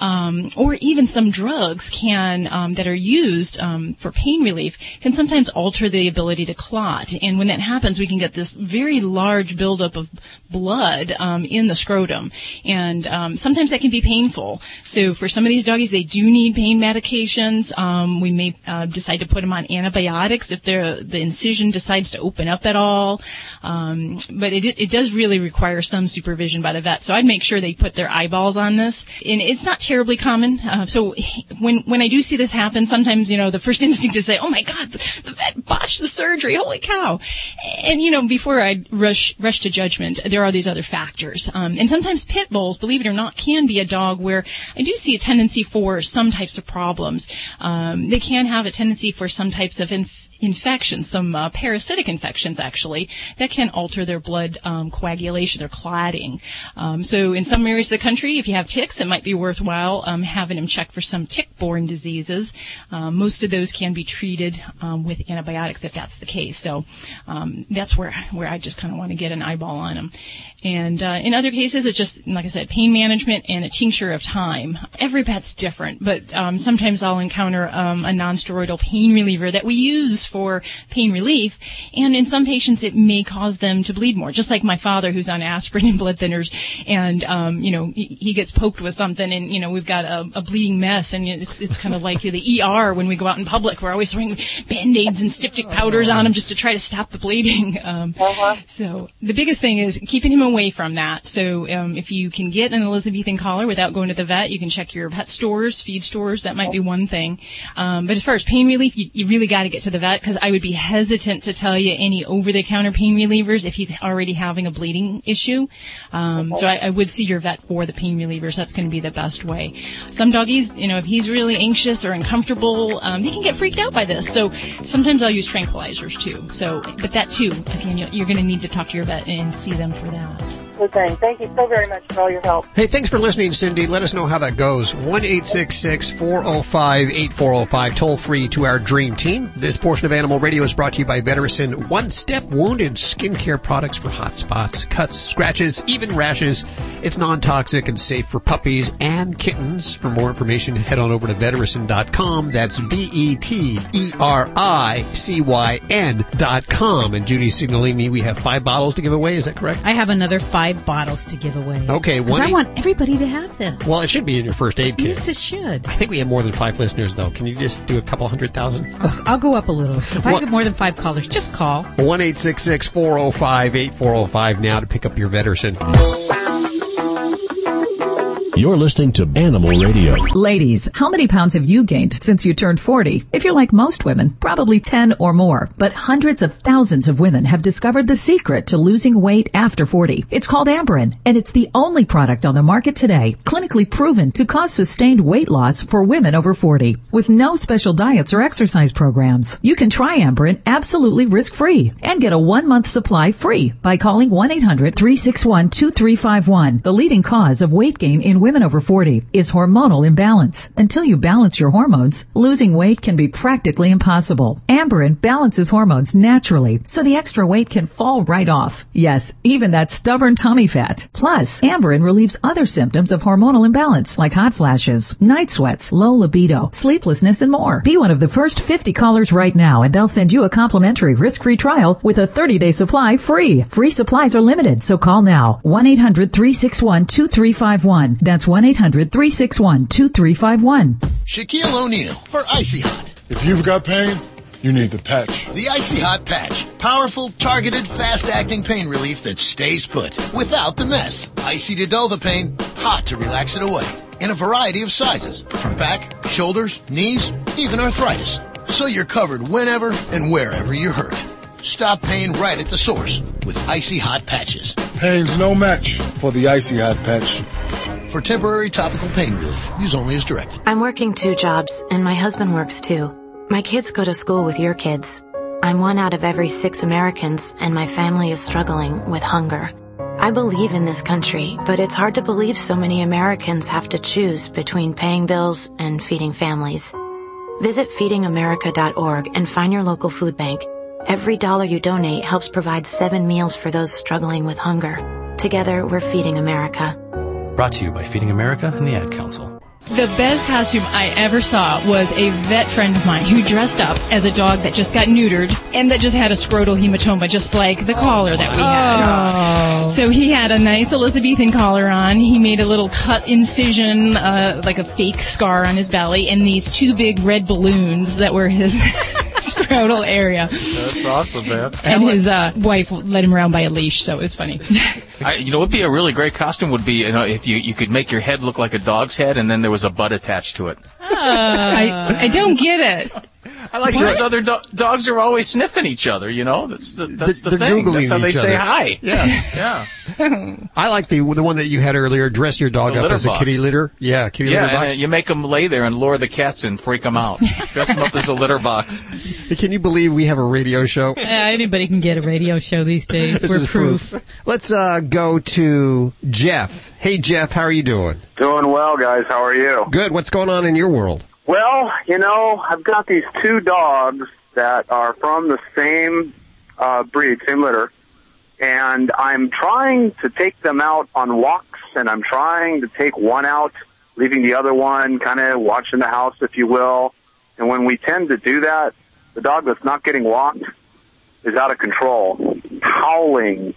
um, or even some drugs can um, that are used um, for pain relief can sometimes alter the ability to clot. And when that happens, we can get this very large buildup of blood um, in the scrotum, and um, sometimes that can be painful. So for some of these doggies, they do need pain medications. Um, we may uh, decide to put them on antibiotics if the incision decides to open up at all. Um, but it, it does really require some supervision by the vet. So I'd make sure they put their eyeballs on this. And it's not terribly common. Uh, so when when I do see this happen, sometimes you know the first [laughs] instinct is say, "Oh my God, the, vet botched the surgery! Holy cow!" And you know before I rush rush to judgment, there are these other factors. Um, and sometimes pit bulls, believe it or not, can be a dog where I do see a tendency for some types of problems. Um, they can have a tendency for some types of infections, some uh, parasitic infections actually, that can alter their blood um, coagulation, their clotting. Um, so in some areas of the country, if you have ticks, it might be worthwhile um, having them check for some tick-borne diseases. Um, most of those can be treated um, with antibiotics if that's the case. So um, that's where where I just kind of want to get an eyeball on them. And uh, in other cases, it's just like I said, pain management and a tincture of time. Every pet's different, but um, sometimes I'll encounter um, a non-steroidal pain reliever that we use for pain relief, and in some patients it may cause them to bleed more. Just like my father, who's on aspirin and blood thinners, and um, you know he, gets poked with something, and you know we've got a, a bleeding mess, and it's it's kind of like the ER when we go out in public. We're always throwing band-aids and styptic powders on him just to try to stop the bleeding. [laughs] Um, So the biggest thing is keeping him away from that. So um, if you can get an Elizabethan collar without going to the vet, you can check your pet stores, feed stores. That might be one thing. Um, but as far as pain relief, you, you really got to get to the vet because I would be hesitant to tell you any over-the-counter pain relievers if he's already having a bleeding issue. Um, so I, I would see your vet for the pain relievers. That's going to be the best way. Some doggies, you know, if he's really anxious or uncomfortable, um, they can get freaked out by this. So sometimes I'll use tranquilizers too. So, but that too, again, you're going to need to talk to your vet and see them for that. Good thing. Thank you so very much for all your help. Hey, thanks for listening, Cindy. Let us know how that goes. 1 405 8405, toll free to our dream team. This portion of Animal Radio is brought to you by Vetericyn One Step Wounded Skincare Products for hot spots, cuts, scratches, even rashes. It's non toxic and safe for puppies and kittens. For more information, head on over to vetericyn.com. That's V E T E R I C Y N dot com. And Judy's signaling me we have five bottles to give away. Is that correct? I have another five five bottles to give away. Okay, one I want everybody to have this. Well, it should be in your first aid kit. Yes, it should. I think we have more than five listeners, though. Can you just do a couple hundred thousand? I'll go up a little. If I get more than five callers, just call. One eight six six four zero five eight four zero five now to pick up your Vetericyn. You're listening to Animal Radio. Ladies, how many pounds have you gained since you turned 40? If you're like most women, probably 10 or more. But hundreds of thousands of women have discovered the secret to losing weight after 40. It's called Amberen, and it's the only product on the market today clinically proven to cause sustained weight loss for women over 40 with no special diets or exercise programs. You can try Amberen absolutely risk-free and get a one-month supply free by calling 1-800-361-2351. The leading cause of weight gain in women over 40 is hormonal imbalance. Until you balance your hormones, losing weight can be practically impossible. Amberen balances hormones naturally, so the extra weight can fall right off. Yes, even that stubborn tummy fat. Plus, Amberen relieves other symptoms of hormonal imbalance like hot flashes, night sweats, low libido, sleeplessness, and more. Be one of the first 50 callers right now, and they'll send you a complimentary risk-free trial with a 30-day supply free. Free supplies are limited, so call now. 1-800-361-2351. That's 1-800-361-2351. Shaquille O'Neal for Icy Hot. If you've got pain, you need the patch. The Icy Hot Patch. Powerful, targeted, fast-acting pain relief that stays put without the mess. Icy to dull the pain, hot to relax it away. In a variety of sizes, from back, shoulders, knees, even arthritis. So you're covered whenever and wherever you're hurt. Stop pain right at the source with Icy Hot Patches. Pain's no match for the Icy Hot Patch. For temporary topical pain relief, use only as directed. I'm working two jobs, and my husband works too. My kids go to school with your kids. I'm one out of every six Americans, and my family is struggling with hunger. I believe in this country, but it's hard to believe so many Americans have to choose between paying bills and feeding families. Visit feedingamerica.org and find your local food bank. Every dollar you donate helps provide seven meals for those struggling with hunger. Together, we're feeding America. Brought to you by Feeding America and the Ad Council. The best costume I ever saw was a vet friend of mine who dressed up as a dog that just got neutered and that just had a scrotal hematoma, just like the collar that we had. So he had a nice Elizabethan collar on. He made a little cut incision, uh, like a fake scar on his belly, and these two big red balloons that were his [laughs] scrotal area. That's awesome, man. And his uh, wife led him around by a leash, so it was funny. [laughs] I, you know, what would be a really great costume would be, you know, if you, you could make your head look like a dog's head and then there was a butt attached to it. I, I don't get it. I like because other do- dogs are always sniffing each other. You know, that's the that's the They're thing. Googling That's how they each say other. hi. Yeah. yeah. [laughs] I like the the one that you had earlier. Dress your dog The up litter as a kitty litter. Yeah, kitty Yeah, litter box. uh, you make them lay there and lure the cats in, freak them out, dress them up as a litter box. Can you believe we have a radio show? [laughs] Uh, anybody can get a radio show these days. This We're is proof. Let's uh, go to Jeff. Hey, Jeff, how are you doing? Doing well, guys. How are you? Good. What's going on in your world? Well, you know, I've got these two dogs that are from the same uh, breed, same litter, and I'm trying to take them out on walks, and I'm trying to take one out, leaving the other one kind of watching the house, if you will. And when we tend to do that, the dog that's not getting walked is out of control, howling,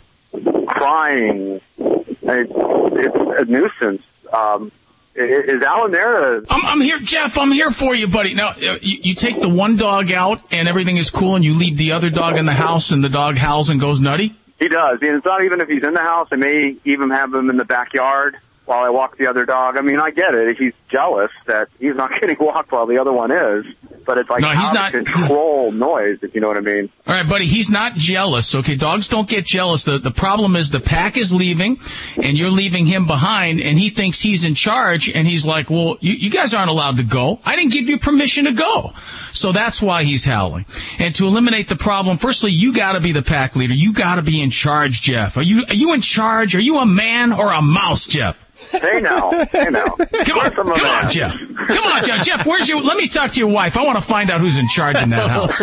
crying. It's, it's a nuisance. Um, is Alan there? I'm, I'm here, Jeff. I'm here for you, buddy. Now, uh, you, you take the one dog out and everything is cool, and you leave the other dog in the house, and the dog howls and goes nutty. He does. And it's not even if he's in the house. I may even have him in the backyard while I walk the other dog. I mean, I get it. He's jealous that he's not [laughs] getting walked while the other one is. But it's like No, he's not- control noise, if you know what I mean. All right, buddy. He's not jealous. Okay, dogs don't get jealous. The the problem is the pack is leaving, and you're leaving him behind, and he thinks he's in charge, and he's like, "Well, you, you guys aren't allowed to go. I didn't give you permission to go." So that's why he's howling. And to eliminate the problem, firstly, you got to be the pack leader. You got to be in charge, Jeff. Are you are you in charge? Are you a man or a mouse, Jeff? Hey now, hey now. Come on, come on, Jeff. Come on, Jeff. Jeff, where's your? Let me talk to your wife. I want to find out who's in charge in that house.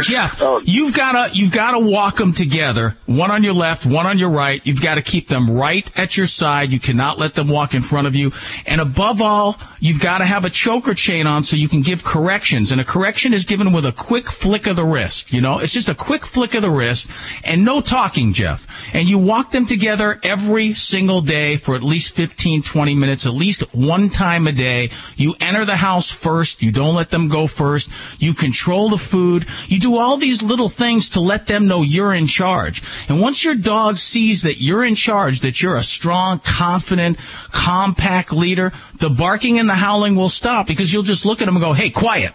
[laughs] Jeff, oh. you've got to you've got to walk them together, one on your left, one on your right. You've got to keep them right at your side. You cannot let them walk in front of you. And above all, you've got to have a choker chain on so you can give corrections. And a correction is given with a quick flick of the wrist. You know, it's just a quick flick of the wrist and no talking, Jeff. And you walk them together every single day for at least 15, 20 minutes, at least one time a day. You enter the house first. You don't let them go first. You control the food. You do all these little things to let them know you're in charge. And once your dog sees that you're in charge, that you're a strong, confident, compact leader, the barking and the howling will stop because you'll just look at him and go, "Hey, quiet."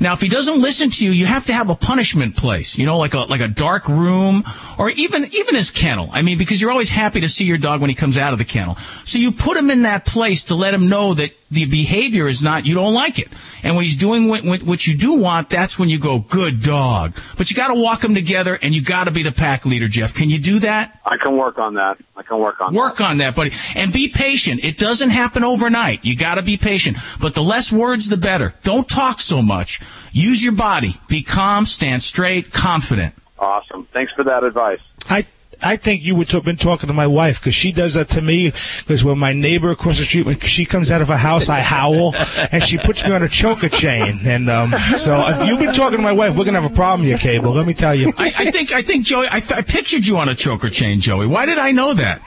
Now, if he doesn't listen to you, you have to have a punishment place, you know, like a like a dark room or even even his kennel. I mean, because you're always happy to see your dog when he comes out of the kennel. So you put him in that place to let him know that the behavior is not you don't like it. And when he's doing what, what, what you do want, that's when you go, "Good dog." But you got to walk them together, and you got to be the pack leader, Jeff. Can you do that? I can work on that. I can work on Work on that, buddy. And be patient. It doesn't happen overnight. You gotta be patient. But the less words, the better. Don't talk so much. Use your body. Be calm, stand straight, confident. Awesome. Thanks for that advice. I I think you would have been talking to my wife because she does that to me. Because when my neighbor across the street, when she comes out of her house, I howl, and she puts me on a choker chain. And um, so, if you've been talking to my wife, we're gonna have a problem here, Cable. Let me tell you. I, I think, I think, Joey, I, I pictured you on a choker chain, Joey. Why did I know that?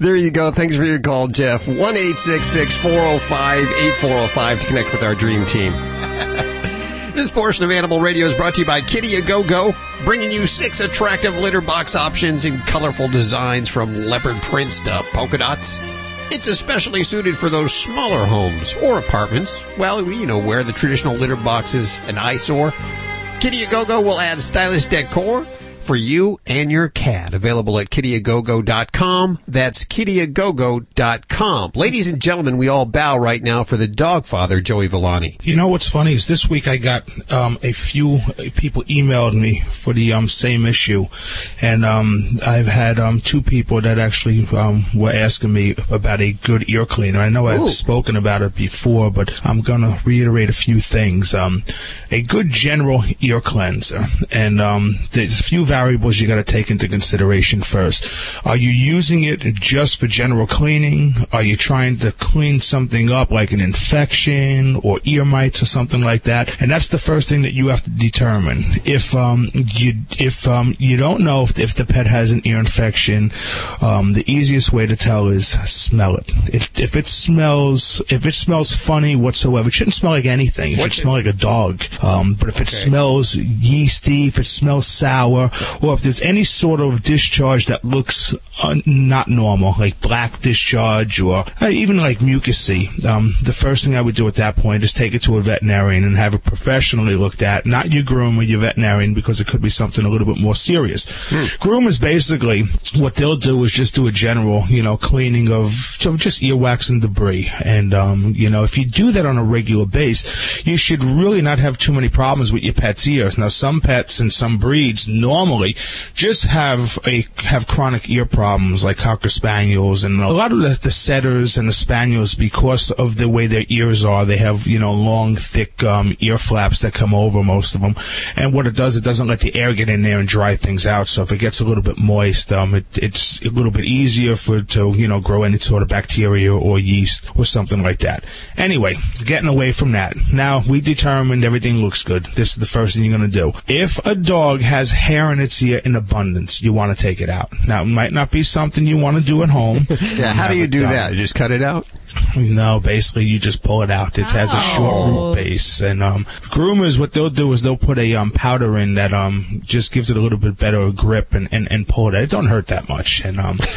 There you go. Thanks for your call, Jeff. 1 405 8405 to connect with our dream team. [laughs] This portion of Animal Radio is brought to you by Kitty A Go Go, bringing you six attractive litter box options in colorful designs from leopard prints to polka dots. It's especially suited for those smaller homes or apartments. Well, you know, where the traditional litter box is an eyesore. Kitty will add stylish decor for you and your cat. Available at kittyagogo.com. That's kittyagogo.com. Ladies and gentlemen, we all bow right now for the dog father, Joey Villani. You know what's funny is this week I got um, a few people emailed me for the um, same issue, and um, I've had um, two people that actually um, were asking me about a good ear cleaner. I know I've Ooh. spoken about it before, but I'm gonna reiterate a few things. Um, a good general ear cleanser, and um, there's a few variables you got to take into consideration first. Are you using it just for general cleaning? Are you trying to clean something up like an infection or ear mites or something like that? And that's the first thing that you have to determine. If um, you if um, you don't know if, if the pet has an ear infection, um, the easiest way to tell is smell it. If, if it smells if it smells funny whatsoever, it shouldn't smell like anything. It should smell like a dog. Um, but if it smells yeasty, if it smells sour, or if there's any sort of discharge that looks uh, not normal, like black discharge or uh, even like mucusy, um, the first thing I would do at that point is take it to a veterinarian and have it professionally looked at, not your groomer, your veterinarian, because it could be something a little bit more serious. Groomers basically, what they'll do is just do a general, you know, cleaning of, of just earwax and debris. And, um, you know, if you do that on a regular base, you should really not have too many problems with your pet's ears. Now, some pets and some breeds normally just have a have chronic ear problems, like cocker spaniels, and a lot of the, the setters and the spaniels, because of the way their ears are, they have you know long, thick um, ear flaps that come over most of them. And what it does, it doesn't let the air get in there and dry things out. So if it gets a little bit moist, um, it, it's a little bit easier for it to you know grow any sort of bacteria or yeast or something like that. Anyway, getting away from that. Now we determined everything looks good. This is the first thing you're going to do. If a dog has hair in its ear in abundance, you want to take it out. Now it might not be something you want to do at home. [laughs] Yeah, how do you do that? Just cut it out? No, basically you just pull it out. It has a short root base, and um, groomers what they'll do is they'll put a um, powder in that um just gives it a little bit better grip and, and, and pull it. out. It don't hurt that much, and um. [laughs]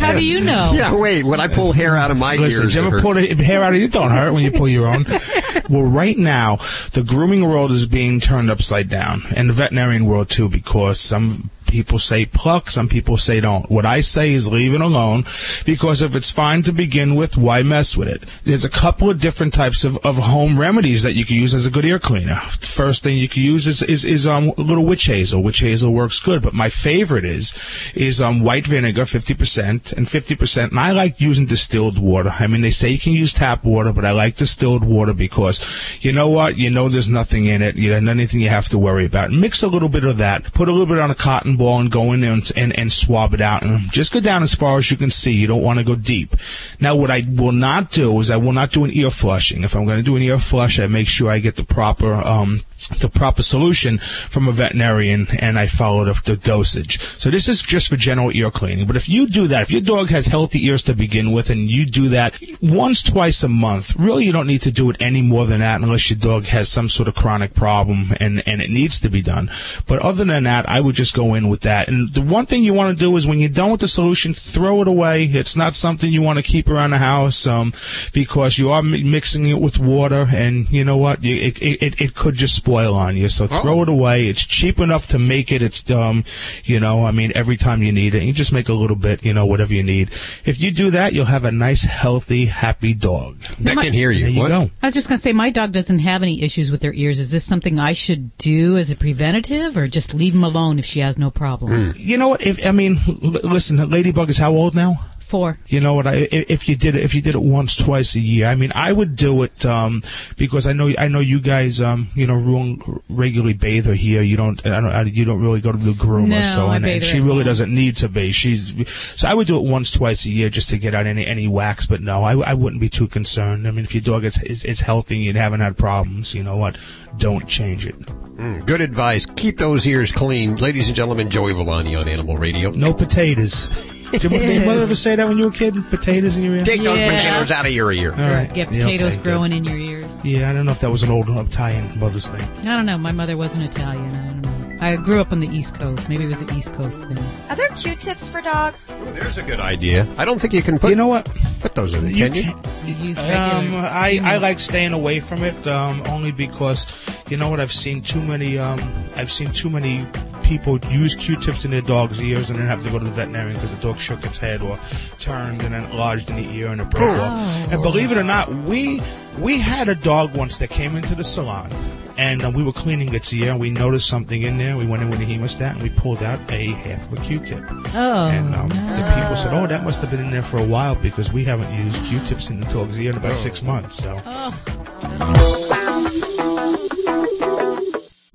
How do you know? Yeah, wait. When I pull hair out of my Listen, ears, you ever pull hurts. the hair out of you? It don't hurt when you pull your own. [laughs] well, right now, the grooming world is being turned upside down, and the veterinarian world too, because some people say pluck, some people say don't. What I say is leave it alone because if it's fine to begin with, why mess with it? There's a couple of different types of, of home remedies that you can use as a good ear cleaner. First thing you can use is, is, is um, a little witch hazel. Witch hazel works good, but my favorite is, is um, white vinegar, 50% and 50%. And I like using distilled water. I mean, they say you can use tap water, but I like distilled water because you know what? You know there's nothing in it. You know, anything you have to worry about. Mix a little bit of that. Put a little bit on a cotton ball and go in there and, and, and swab it out. And just go down as far as you can see. You don't want to go deep. Now, what I will not do is I will not do an ear flushing. If I'm going to do an ear flush, I make sure I get the proper, um, the proper solution from a veterinarian and I follow the, the dosage. So this is just for general ear cleaning. But if you do that, if your dog has healthy ears to begin with and you do that once, twice a month, really you don't need to do it any more than that unless your dog has some sort of chronic problem and, and it needs to be done. But other than that, I would just go in with that. And the one thing you want to do is when you're done with the solution, throw it away. It's not something you want to keep around the house, um, because you are mi- mixing it with water and you know what? You, it, it, it could just spoil on you. So throw it away. It's cheap enough to make it. It's, um, you know, I mean, every time you need it, you just make a little bit, you know, whatever you need. If you do that, you'll have a nice, healthy, happy dog. I can hear you. There you What? go. I was just going to say, my dog doesn't have any issues with their ears. Is this something I should do as a preventative, or just leave them alone if she has no problems? You know what? If I mean, l- listen, Ladybug is how old now? Four. You know what? I, i- if you did it, if you did it once, twice a year, I mean, I would do it um, because I know I know you guys, um, you know, regularly bathe her here. You don't, I don't, I, you don't really go to the groomer, No, so I and, bathe and her she really home. doesn't need to bathe. She's so I would do it once, twice a year just to get out any any wax. But no, I, I wouldn't be too concerned. I mean, if your dog is is, is healthy and you haven't had problems, you know what? Don't change it. Mm, good advice. Keep those ears clean. Ladies and gentlemen, Joey Villani on Animal Radio. No potatoes. Did your- did mother ever say that when you were a kid? Potatoes in your ear? Take those Yeah. potatoes out of your ear. All right. Get Yeah, potatoes okay, growing in your ears. Yeah, I don't know if that was an old Italian mother's thing. I don't know. My mother wasn't Italian. I don't know. I grew up on the East Coast. Maybe it was an East Coast thing. Are there Q-tips for dogs? There's a good idea. I don't think you can put. You know what? Put those in. You Can you? can't- You use regular. Um, I, I like staying away from it um, only because you know what I've seen too many um, I've seen too many people use Q-tips in their dog's ears and then have to go to the veterinarian because the dog shook its head or turned and then lodged in the ear and it broke off. And believe it or not, we we had a dog once that came into the salon. And uh, we were cleaning its ear, and we noticed something in there. We went in with a hemostat, and we pulled out a half of a Q-tip. Oh, And um, the people said, "Oh, that must have been in there for a while because we haven't used Q-tips in the dog's ear in about six months." So,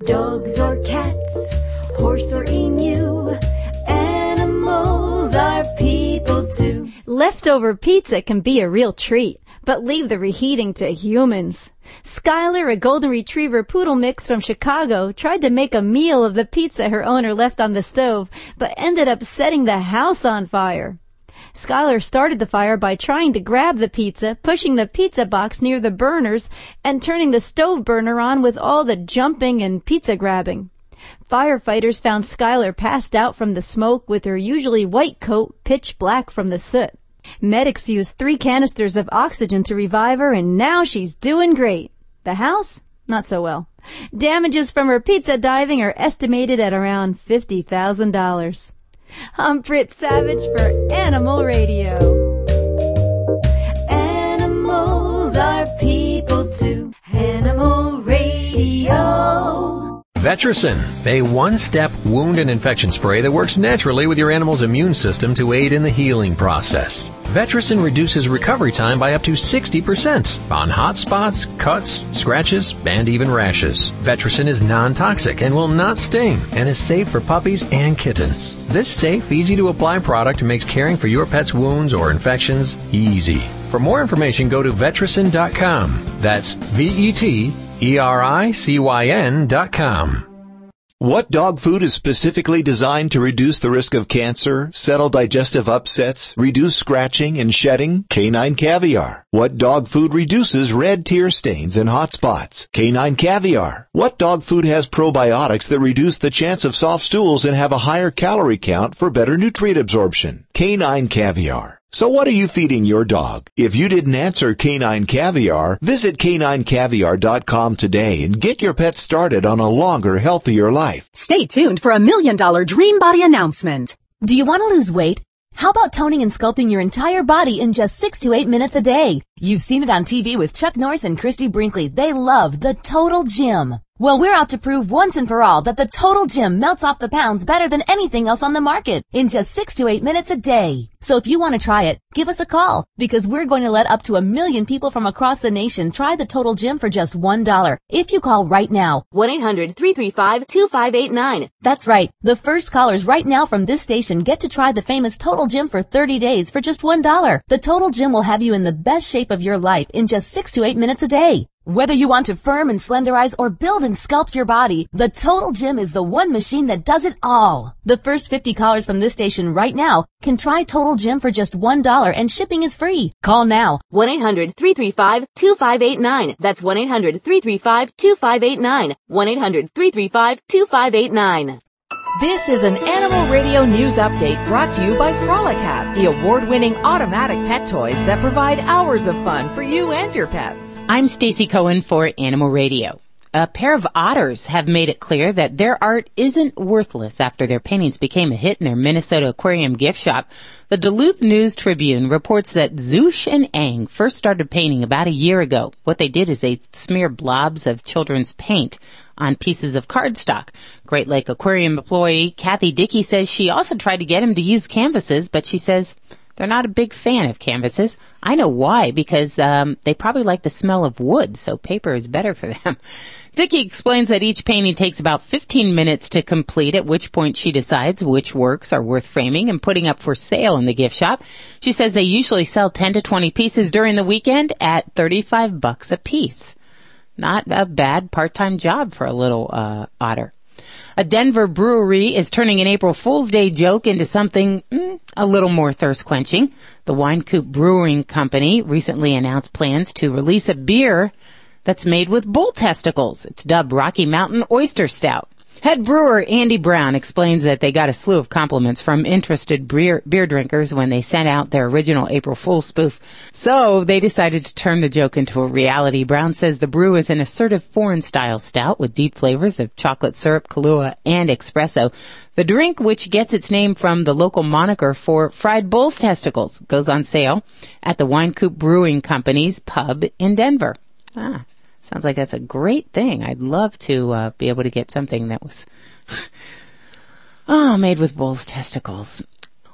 Dogs or cats, horse or emu, animals are people too. Leftover pizza can be a real treat, but leave the reheating to humans. Skylar, a golden retriever poodle mix from Chicago, tried to make a meal of the pizza her owner left on the stove, but ended up setting the house on fire. Skylar started the fire by trying to grab the pizza, pushing the pizza box near the burners, and turning the stove burner on with all the jumping and pizza grabbing. Firefighters found Skylar passed out from the smoke with her usually white coat pitch black from the soot. Medics used three canisters of oxygen to revive her and now she's doing great. The house? Not so well. Damages from her pizza diving are estimated at around $50,000. I'm Britt Savage for Animal Radio. Animals are people too. Vetericyn, a one-step wound and infection spray that works naturally with your animal's immune system to aid in the healing process. Vetericyn reduces recovery time by up to 60% on hot spots, cuts, scratches, and even rashes. Vetericyn is non-toxic and will not sting and is safe for puppies and kittens. This safe, easy to apply product makes caring for your pet's wounds or infections easy. For more information, go to vetericyn.com. That's V-E-T E-R-I-C-Y-N dot com. What dog food is specifically designed to reduce the risk of cancer, settle digestive upsets, reduce scratching and shedding? Canine caviar. What dog food reduces red tear stains and hot spots? Canine caviar. What dog food has probiotics that reduce the chance of soft stools and have a higher calorie count for better nutrient absorption? Canine caviar. So what are you feeding your dog? If you didn't answer Canine Caviar, visit caninecaviar.com today and get your pet started on a longer, healthier life. Stay tuned for a million dollar dream body announcement. Do you want to lose weight? How about toning and sculpting your entire body in just six to eight minutes a day? You've seen it on TV with Chuck Norris and Christie Brinkley. They love the Total Gym. Well, we're out to prove once and for all that the Total Gym melts off the pounds better than anything else on the market in just six to eight minutes a day. So if you want to try it, give us a call because we're going to let up to a million people from across the nation try the Total Gym for just one dollar. If you call right now, 1-800-335-2589. That's right. The first callers right now from this station get to try the famous Total Gym for 30 days for just one dollar. The Total Gym will have you in the best shape of your life in just six to eight minutes a day. Whether you want to firm and slenderize or build and sculpt your body, the Total Gym is the one machine that does it all. The first 50 callers from this station right now can try Total Gym for just $1 and shipping is free. Call now. 1-800-335-2589. That's 1-800-335-2589. 1-800-335-2589. This is an Animal Radio News Update brought to you by Frolicat, the award-winning automatic pet toys that provide hours of fun for you and your pets. I'm Stacy Cohen for Animal Radio. A pair of otters have made it clear that their art isn't worthless after their paintings became a hit in their Minnesota aquarium gift shop. The Duluth News Tribune reports that Zoosh and Ang first started painting about a year ago. What they did is they smeared blobs of children's paint on pieces of cardstock. Great Lake Aquarium employee Kathy Dickey says she also tried to get him to use canvases, but she says they're not a big fan of canvases. I know why, because um, they probably like the smell of wood, so paper is better for them. [laughs] Dickey explains that each painting takes about 15 minutes to complete, at which point she decides which works are worth framing and putting up for sale in the gift shop. She says they usually sell 10 to 20 pieces during the weekend at 35 bucks a piece. Not a bad part-time job for a little uh, otter. A Denver brewery is turning an April Fool's Day joke into something mm, a little more thirst quenching. The Wynkoop Brewing Company recently announced plans to release a beer that's made with bull testicles. It's dubbed Rocky Mountain Oyster Stout. Head brewer Andy Brown explains that they got a slew of compliments from interested beer, beer drinkers when they sent out their original April Fool's spoof. So they decided to turn the joke into a reality. Brown says the brew is an assertive foreign style stout with deep flavors of chocolate syrup, Kahlua, and espresso. The drink, which gets its name from the local moniker for fried bull's testicles, goes on sale at the Wynkoop Brewing Company's pub in Denver. Ah, Sounds like that's a great thing. I'd love to uh, be able to get something that was, [sighs] oh, made with bull's testicles.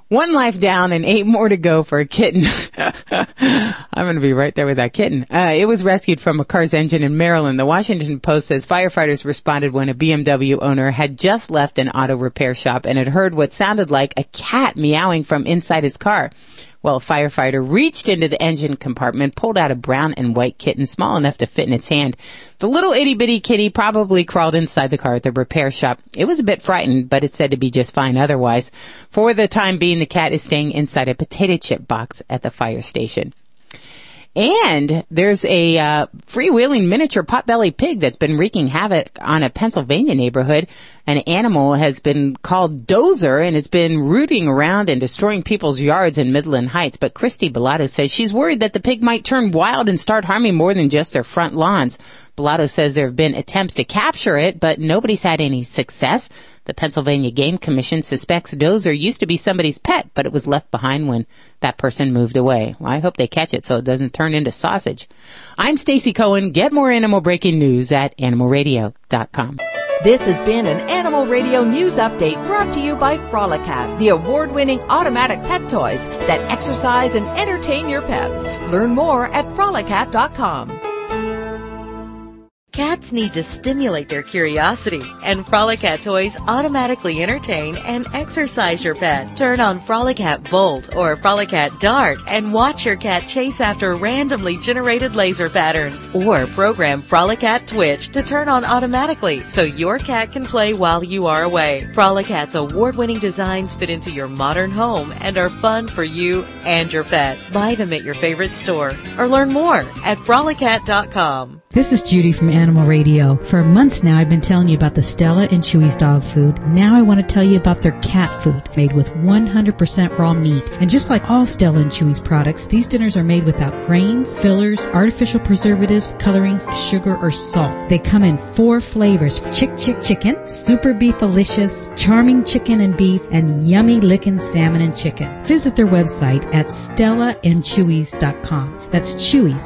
One life down and eight more to go for a kitten. [laughs] I'm going to be right there with that kitten. Uh, it was rescued from a car's engine in Maryland. The Washington Post says firefighters responded when a BMW owner had just left an auto repair shop and had heard what sounded like a cat meowing from inside his car. Well, a firefighter reached into the engine compartment, pulled out a brown and white kitten small enough to fit in its hand. The little itty bitty kitty probably crawled inside the car at the repair shop. It was a bit frightened, but it's said to be just fine otherwise. For the time being, the cat is staying inside a potato chip box at the fire station. And there's a uh, freewheeling miniature potbelly pig that's been wreaking havoc on a Pennsylvania neighborhood. An animal has been called Dozer and it's been rooting around and destroying people's yards in Midland Heights. But Christy Bellato says she's worried that the pig might turn wild and start harming more than just their front lawns. Bellato says there have been attempts to capture it, but nobody's had any success. The Pennsylvania Game Commission suspects Dozer used to be somebody's pet, but it was left behind when that person moved away. Well, I hope they catch it so it doesn't turn into sausage. I'm Stacy Cohen. Get more animal breaking news at animalradio.com. This has been an Animal Radio News Update brought to you by Frolicat, the award-winning automatic pet toys that exercise and entertain your pets. Learn more at frolicat.com. Cats need to stimulate their curiosity, and Frolicat toys automatically entertain and exercise your pet. Turn on Frolicat Volt or Frolicat Dart and watch your cat chase after randomly generated laser patterns. Or program Frolicat Twitch to turn on automatically so your cat can play while you are away. Frolicat's award-winning designs fit into your modern home and are fun for you and your pet. Buy them at your favorite store or learn more at frolicat.com. This is Judy from Animal Radio. For months now, I've been telling you about the Stella and Chewy's dog food. Now I want to tell you about their cat food, made with 100% raw meat. And just like all Stella and Chewy's products, these dinners are made without grains, fillers, artificial preservatives, colorings, sugar, or salt. They come in four flavors: Chick Chick Chicken, Super Beefalicious, Charming Chicken and Beef, and Yummy Lickin' Salmon and Chicken. Visit their website at stellaandchewys.com. That's C-H-E-W-Y-S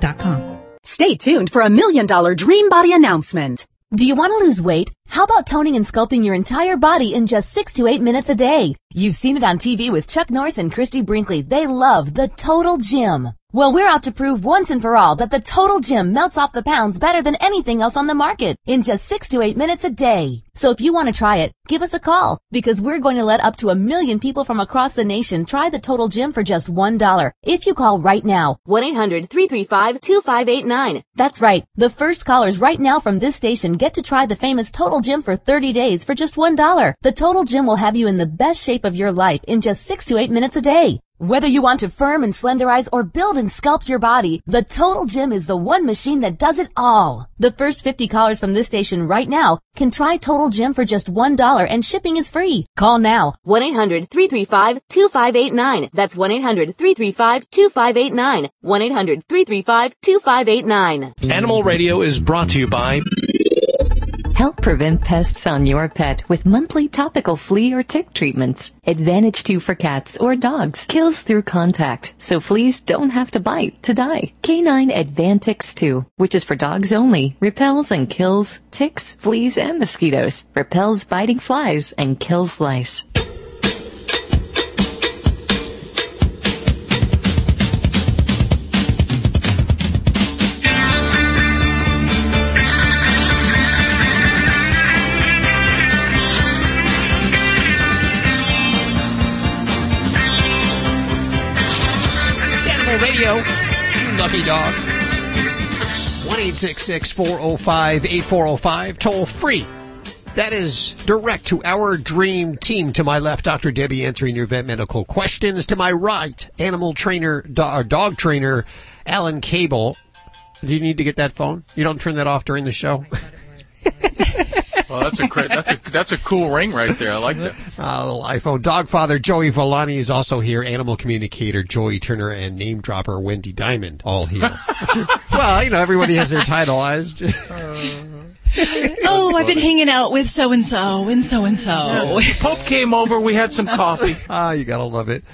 dot com. Stay tuned for a million dollar dream body announcement. Do you want to lose weight? How about toning and sculpting your entire body in just six to eight minutes a day? You've seen it on TV with Chuck Norris and Christie Brinkley. They love the Total Gym. Well, we're out to prove once and for all that the Total Gym melts off the pounds better than anything else on the market in just six to eight minutes a day. So if you want to try it, give us a call because we're going to let up to a million people from across the nation try the Total Gym for just one dollar. If you call right now, 1-800-335-2589. That's right. The first callers right now from this station get to try the famous Total Gym for 30 days for just one dollar. The Total Gym will have you in the best shape of your life in just six to eight minutes a day. Whether you want to firm and slenderize or build and sculpt your body, the Total Gym is the one machine that does it all. The first 50 callers from this station right now can try Total Gym for just $1 and shipping is free. Call now. 1-800-335-2589. That's 1-800-335-2589. 1-800-335-2589. Animal Radio is brought to you by Help prevent pests on your pet with monthly topical flea or tick treatments. Advantage 2 for cats or dogs. Kills through contact, so fleas don't have to bite to die. Canine Advantix 2, which is for dogs only, repels and kills ticks, fleas, and mosquitoes. Repels biting flies and kills lice. Dog. 1 405 8405, toll free. That is direct to our dream team. To my left, Dr. Debbie answering your vet medical questions. To my right, animal trainer, do- or dog trainer, Alan Cable. Do you need to get that phone? You don't turn that off during the show? [laughs] Well, that's a cra- that's a that's a cool ring right there. I like that. Uh, little iPhone. Dog father Joey Villani is also here. Animal communicator Joey Turner and name dropper Wendy Diamond all here. [laughs] well, you know, everybody has their title. I was just. [laughs] oh, I've been hanging out with so and so and so and so. Pope came over. We had some coffee. Ah, you gotta love it.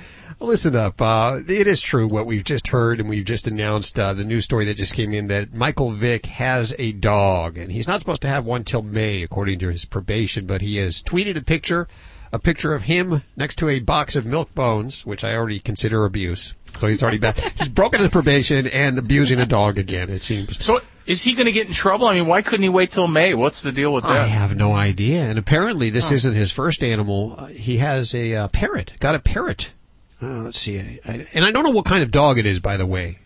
Listen up. Uh, it is true what we've just heard, and we've just announced uh, the news story that just came in that Michael Vick has a dog, and he's not supposed to have one till May, according to his probation. But he has tweeted a picture, a picture of him next to a box of milk bones, which I already consider abuse. So he's already back. he's broken his probation and abusing a dog again. It seems. So is he going to get in trouble? I mean, why couldn't he wait till May? What's the deal with that? I have no idea. And apparently, this Oh. isn't his first animal. Uh, he has a uh, parrot. Got a parrot. Uh, let's see. I, I, and I don't know what kind of dog it is, by the way.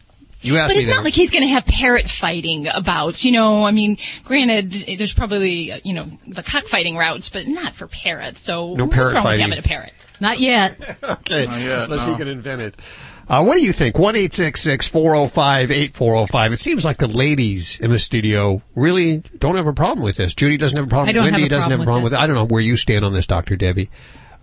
You asked But me it's that. not like he's going to have parrot fighting about, you know, I mean, granted, there's probably, uh, you know, the cockfighting routes, but not for parrots. So No what's parrot wrong fighting. with having a parrot? Not yet. [laughs] okay. Not yet, Unless no. he can invent it. Uh, what do you think? 1 405 8405. It seems like the ladies in the studio really don't have a problem with this. Judy doesn't have a problem. I don't Wendy have a doesn't problem have a problem with with it. I don't know where you stand on this, Dr. Debbie.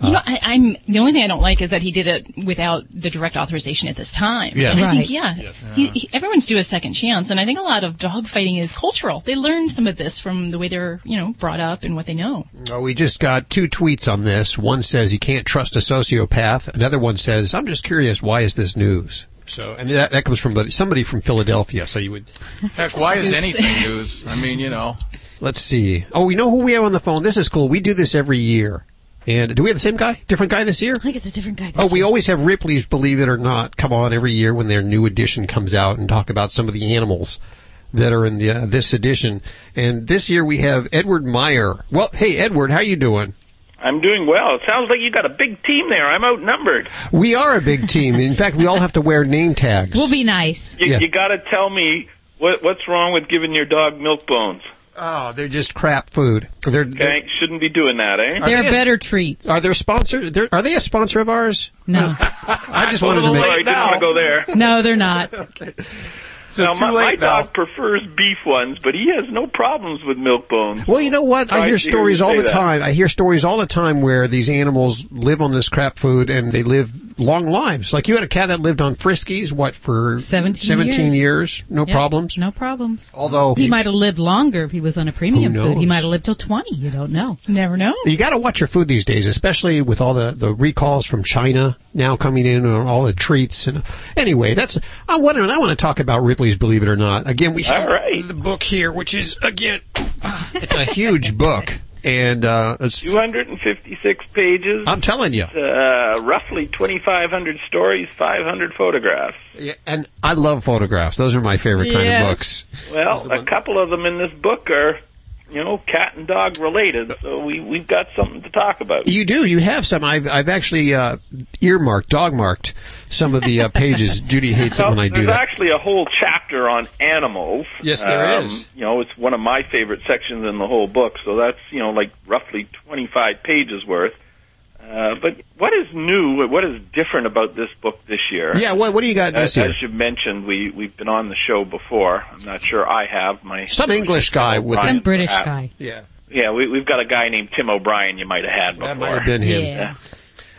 You know, I, I'm the only thing I don't like is that he did it without the direct authorization at this time. Yeah. And I Right. think, yeah, he, he, everyone's due a second chance, and I think a lot of dog fighting is cultural. They learn some of this from the way they're, you know, brought up and what they know. Uh, we just got two tweets on this. One says you can't trust a sociopath. Another one says, I'm just curious, why is this news? So, and that, that comes from somebody from Philadelphia. So you would, Heck, why is anything [laughs] news? I mean, you know. let's see. Oh, we know who we have on the phone. This is cool. We do this every year. And do we have the same guy? Different guy this year? I think it's a different guy. Oh, we always have Ripley's Believe It or Not come on every year when their new edition comes out and talk about some of the animals that are in the, uh, this edition. And this year we have Edward Meyer. Well, hey, Edward, how you doing? I'm doing well. It sounds like you got a big team there. I'm outnumbered. We are a big team. In fact, we all have to wear name tags. We'll be nice. You, Yeah. you got to tell me what, what's wrong with giving your dog milk bones. Oh, they're just crap food. They're, they're Okay, shouldn't be doing that, eh? Are they a- better treats. Are they sponsor? They're, are they a sponsor of ours? No. [laughs] I just a wanted to make. late didn't want to go there. No, they're not. [laughs] So now, too my, late my now. dog prefers beef ones, but he has no problems with milk bones. Well, you know what? I Sorry hear stories all the that. time. I hear stories all the time where these animals live on this crap food and they live long lives. Like you had a cat that lived on Friskies, what, for 17 17 years. years? No Yeah, problems? No problems. Although he might have lived longer if he was on a premium food. He might have lived till 20. You don't know. Never know. You got to watch your food these days, especially with all the, the recalls from China now coming in on all the treats. And anyway, that's I want to I want to talk about Ripley's Believe It or Not. Again, we have All right. the book here, which is again, [laughs] it's a huge book, and uh, it's 256 pages. I'm telling you. Uh, roughly 2,500 stories, 500 photographs. Yeah, and I love photographs. Those are my favorite kind of books. Well, a couple of them in this book are, you know, cat and dog related, so we we've got something to talk about. You do. You have some. I've I've actually uh, earmarked, dog marked some of the uh, pages. [laughs] Judy hates it when I do that. there's actually a whole chapter on animals. Yes, there is. is. You know, it's one of my favorite sections in the whole book. So that's you know like roughly 25 pages worth. Uh, but what is new? What is different about this book this year? Yeah, what what do you got As, this year? as you mentioned, we we've been on the show before. I'm not sure I have. My Some English guy with Some British perhaps. guy. Yeah. Yeah, we, we've got a guy named Tim O'Brien. You might have had before. That might have been him. Yeah.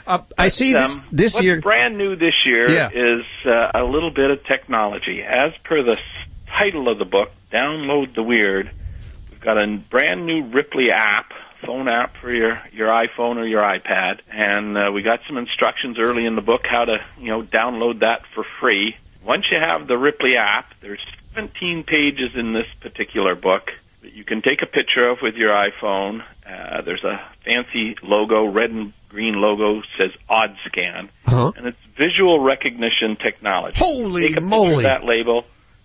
Uh, I see this Um, this what's year. brand new this year Yeah. is uh, a little bit of technology. As per the title of the book, Download the Weird, we've got a brand new Ripley app, phone app for your, your iPhone or your iPad, and uh, we got some instructions early in the book how to, you know, download that for free. Once you have the Ripley app, there's 17 pages in this particular book that you can take a picture of with your iPhone. Uh, there's a fancy logo, red and green logo, says Odd Scan, Huh? and it's visual recognition technology. Holy take a picture moly. of that label,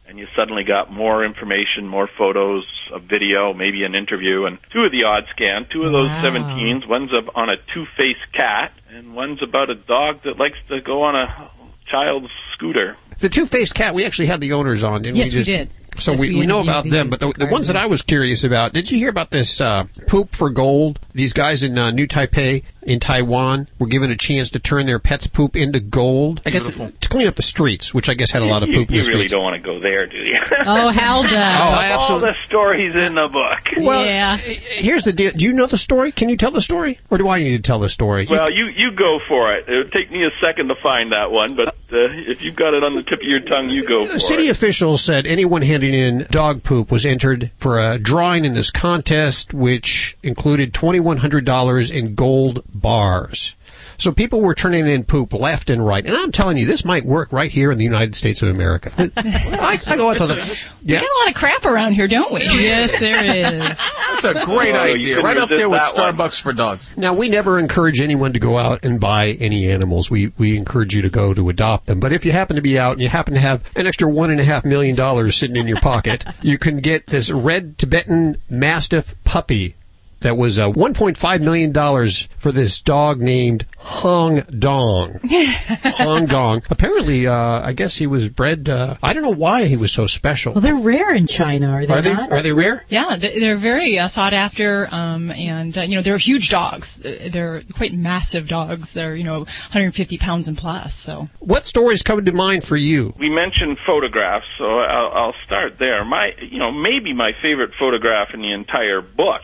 and you suddenly got more information, more photos, a video, maybe an interview, and two of the Odd Scan, two of those Wow. 17s. One's up on a two-faced cat, and one's about a dog that likes to go on a child's scooter. The two faced cat. We actually had the owners on, didn't Yes, we? we did. So Yes, we, we we know about them, but the, the ones that I was curious about. Did you hear about this uh, poop for gold? These guys in uh, New Taipei in Taiwan were given a chance to turn their pets' poop into gold. I guess to clean up the streets, which I guess had a lot of you, poop in you the really streets. don't want to go there, do you? [laughs] Oh, Hal does. Oh, I All the stories in the book. Well, yeah. Here's the deal. Do you know the story? Can you tell the story, or do I need to tell the story? Well, you you go for it. It would take me a second to find that one, but uh, if you've got it on the tip of your tongue, you go for The city it. officials said anyone handing in dog poop was entered for a drawing in this contest, which included $2,100 in gold bars. So people were turning in poop left and right. And I'm telling you, this might work right here in the United States of America. [laughs] I, I go out to the. We Yeah. got a lot of crap around here, don't we? Yes, there is. That's a great Oh, idea. Right up there with that one. Starbucks for dogs. Now we never encourage anyone to go out and buy any animals. We we encourage you to go to adopt them. But if you happen to be out and you happen to have an extra one and a half million dollars sitting in your pocket, [laughs] you can get this red Tibetan Mastiff puppy. That was uh, 1.5 million dollars for this dog named Hong Dong. [laughs] Hong Dong. Apparently, uh, I guess he was bred. Uh, I don't know why he was so special. Well, they're rare in China, are they Are they not? are they rare? Yeah, they- they're very uh, sought after, um, and uh, you know they're huge dogs. Uh, They're quite massive dogs. They're you know 150 pounds and plus. So What stories come to mind for you? We mentioned photographs, so I'll, I'll start there. My, you know, maybe my favorite photograph in the entire book,